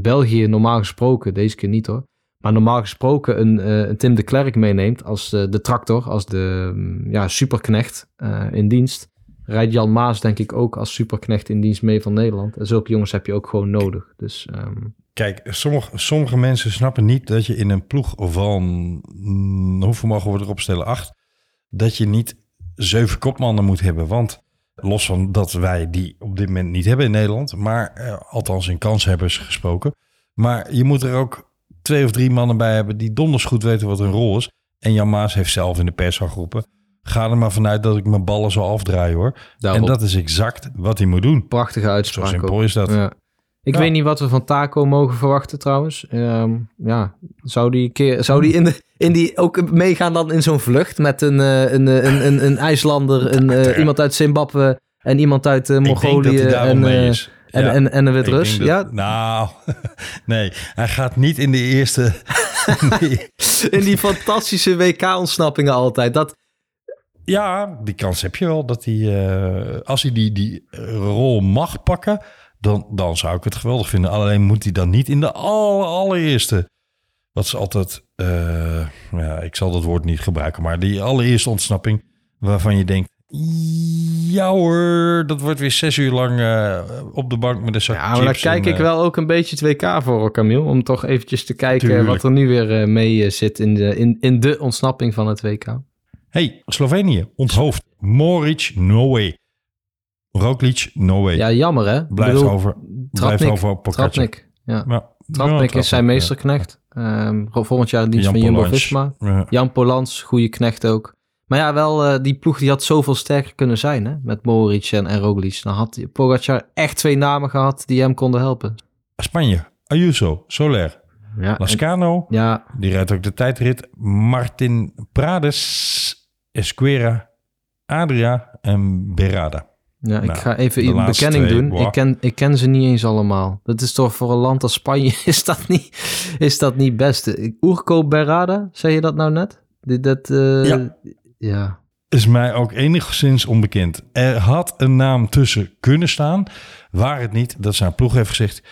België normaal gesproken, deze keer niet hoor. Maar normaal gesproken een, Tim de Klerk meeneemt als de tractor, als de mm, ja, superknecht in dienst. Rijdt Jan Maas denk ik ook als superknecht in dienst mee van Nederland. En zulke jongens heb je ook gewoon nodig. Dus ehm, Kijk, sommige, sommige mensen snappen niet dat je in een ploeg van, mm, hoeveel mogen we erop stellen? Acht. Dat je niet zeven kopmannen moet hebben. Want los van dat wij die op dit moment niet hebben in Nederland, maar eh, althans in kanshebbers gesproken. Maar je moet er ook twee of drie mannen bij hebben die donders goed weten wat hun rol is. En Jan Maas heeft zelf in de pers al geroepen. Ga er maar vanuit dat ik mijn ballen zal afdraaien hoor. daarop. En dat is exact wat hij moet doen. prachtige Zo uitspraak. simpel ook. is dat. Ja. Ik Ja. weet niet wat we van Taco mogen verwachten trouwens. Ehm, ja, zou die, keer, zou die, in de, in die ook meegaan dan in zo'n vlucht met een, eh, een, eh, een, een, een IJslander, een, eh, iemand uit Zimbabwe en iemand uit Mongolië en, is. en, Ja. en, en een wit Ik Rus? denk dat- Ja, Nou, nee. Hij gaat niet in de eerste... Nee. in die fantastische WK-ontsnappingen altijd. Dat, Ja, die kans heb je wel. Dat hij, als hij die, die rol mag pakken, dan, dan zou ik het geweldig vinden. Alleen moet hij dan niet in de aller, allereerste... Wat is altijd... eh, ja, ik zal dat woord niet gebruiken. Maar die allereerste ontsnapping waarvan je denkt... Ja hoor, dat wordt weer zes uur lang eh, op de bank met een zak ja, maar daar kijk en, ik eh, wel ook een beetje het WK voor, hoor, Camille. Om toch eventjes te kijken Tuurlijk. wat er nu weer mee zit in de, in, in de ontsnapping van het WK. Hey, Slovenië, onthoofd. Moric, no way. Roglic, no way. Ja, jammer hè? Blijft bedoel, over, blijft over Pogacar. Trapnik, ja. Ja, Trapnik is zijn meesterknecht. Ehm, volgend jaar in dienst Jan van. Jumbo-Visma. Ja. Jan Polans, goede knecht ook. Maar ja, wel, eh, die ploeg die had zoveel sterker kunnen zijn, hè? Met Mohoric en, en Roglic. Dan had Pogacar echt twee namen gehad die hem konden helpen. Spanje, Ayuso, Soler, Ja, en- Lascano, ja, die rijdt ook de tijdrit. Martin Prades, Esquera, Adria en Berada. Ja ik Nou, ga even een bekenning twee, doen. Ik ken, ik ken ze niet eens allemaal. Dat is toch voor een land als Spanje, is dat niet, is dat niet beste. Urco Berrada, zei je dat nou net? Dat, eh, Ja. ja. Is mij ook enigszins onbekend. Er had een naam tussen kunnen staan, waar het niet dat zijn ploeg heeft gezegd,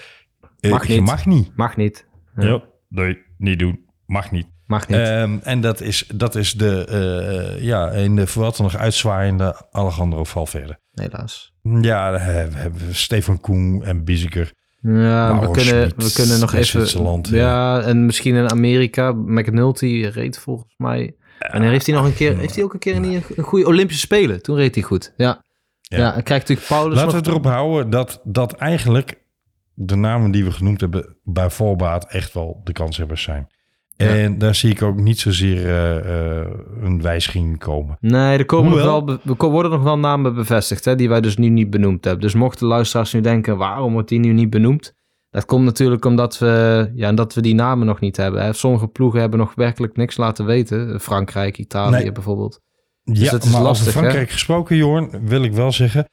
eh, Mag je niet. mag niet. Mag niet. Ja. Ja, nee, niet doen. Mag niet. Mag niet. Ehm, en dat is, dat is de, eh, ja, in de voor wat nog uitzwaaiende Alejandro Valverde. Helaas. Ja, we hebben Stefan Koen en Bieziger. Ja, Mauro we kunnen, we kunnen nog even... Zwitserland, ja, en misschien in Amerika. McNulty reed volgens mij... En dan heeft hij nog een keer... Heeft hij ook een keer een, een goede Olympische Spelen? Toen reed hij goed. Ja. Ja, Ja. en krijgt natuurlijk Paulus Laten we nog... erop houden dat, dat eigenlijk de namen die we genoemd hebben bij voorbaat echt wel de kanshebbers zijn. Ja. En daar zie ik ook niet zozeer eh, eh, een wijziging komen. Nee, er komen nog wel, er worden nog wel namen bevestigd, hè, die wij dus nu niet benoemd hebben. Dus mochten luisteraars nu denken, waarom wordt die nu niet benoemd? Dat komt natuurlijk omdat we, ja, dat we die namen nog niet hebben. Hè. Sommige ploegen hebben nog werkelijk niks laten weten. Frankrijk, Italië Nee. bijvoorbeeld. ja, dat is maar lastig, over hè? Frankrijk gesproken, Jorn, wil ik wel zeggen...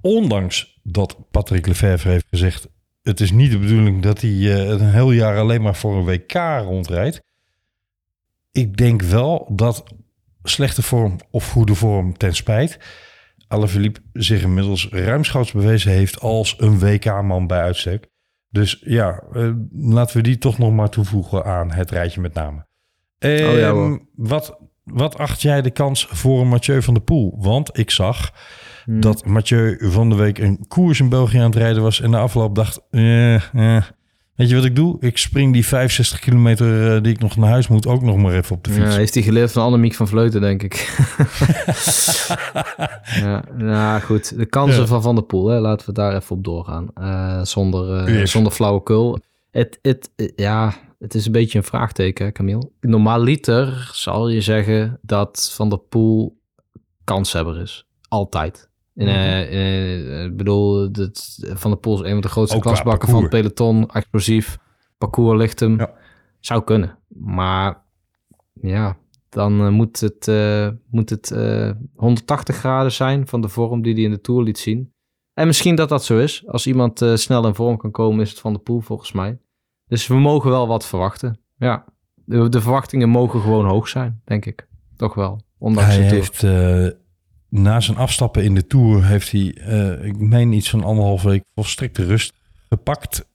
ondanks dat Patrick Lefevre heeft gezegd... het is niet de bedoeling dat hij eh, een heel jaar alleen maar voor een WK rondrijdt. Ik denk wel dat slechte vorm of goede vorm ten spijt... Alaphilippe zich inmiddels ruimschoots bewezen heeft als een WK-man bij uitstek. Dus ja, eh, laten we die toch nog maar toevoegen aan het rijtje met name. ja, Ehm, wat, wat acht jij de kans voor Mathieu van der Poel? Want ik zag Hmm. dat Mathieu van de week een koers in België aan het rijden was... en de afloop dacht, eh, eh. weet je wat ik doe? Ik spring die 65 kilometer eh, die ik nog naar huis moet... ook nog maar even op de Ja, fiets. heeft hij geleerd van Annemiek van Vleuten, denk ik. ja, nou goed. De kansen Ja. van Van der Poel, hè, laten we daar even op doorgaan. Zonder, zonder flauwekul. Het, het, ja, het is een beetje een vraagteken, hè, Camille. Normaaliter zal je zeggen dat Van der Poel kanshebber is. Altijd. In, eh, eh, ik bedoel, dat, Van der Poel is een van de grootste klasbakken van het peloton. Explosief. Parcours ligt hem. Ja. Zou kunnen. Maar ja, dan eh, moet het, moet het eh, 180 graden zijn van de vorm die hij in de Tour liet zien. En misschien dat dat zo is. Als iemand snel in vorm kan komen, is het Van de Poel volgens mij. Dus we mogen wel wat verwachten. Ja, de, de verwachtingen mogen gewoon hoog zijn, denk ik. Toch wel, ondanks Hij de heeft na zijn afstappen in de Tour... heeft hij, eh, ik meen iets van anderhalf week volstrekte rust gepakt.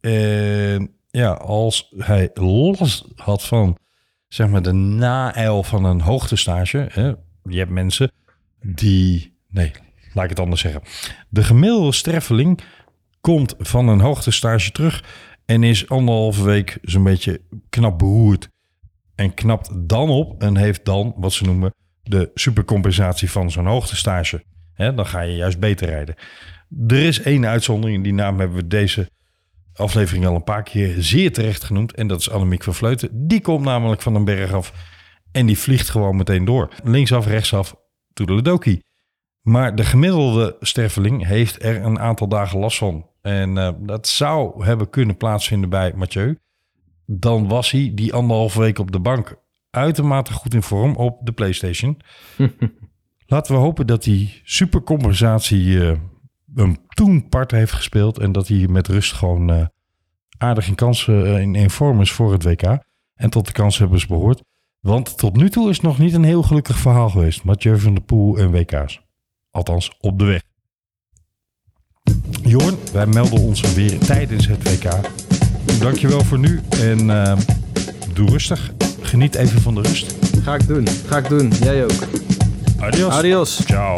En ja, als hij los had van zeg maar de naijl van een hoogtestage... Hè, je hebt mensen die... Nee, laat ik het anders zeggen. De gemiddelde streffeling komt van een hoogtestage terug... en is anderhalve week zo'n beetje knap beroerd. En knapt dan op en heeft dan wat ze noemen de supercompensatie van zo'n hoogtestage. Hè, dan ga je juist beter rijden. Er is één uitzondering, die naam hebben we deze aflevering al een paar keer zeer terecht genoemd. En dat is Annemiek van Vleuten. Die komt namelijk van een berg af en die vliegt gewoon meteen door. Linksaf, rechtsaf, toedeledokie. Maar de gemiddelde sterveling heeft er een aantal dagen last van. En eh, dat zou hebben kunnen plaatsvinden bij Mathieu. Dan was hij die anderhalve week op de bank uitermate goed in vorm op de PlayStation. Laten we hopen dat die supercompensatie eh een toen part heeft gespeeld. En dat hij met rust gewoon eh, aardig in kansen eh, in, in vorm is voor het WK. En tot de kanshebbers behoort. Want tot nu toe is het nog niet een heel gelukkig verhaal geweest. Mathieu van der Poel en WK's. Althans, op de weg. Jorn, wij melden ons weer tijdens het WK. Dankjewel voor nu en doe rustig. Geniet even van de rust. Ga ik doen, ga ik doen. Jij ook. Adios. Adios. Ciao.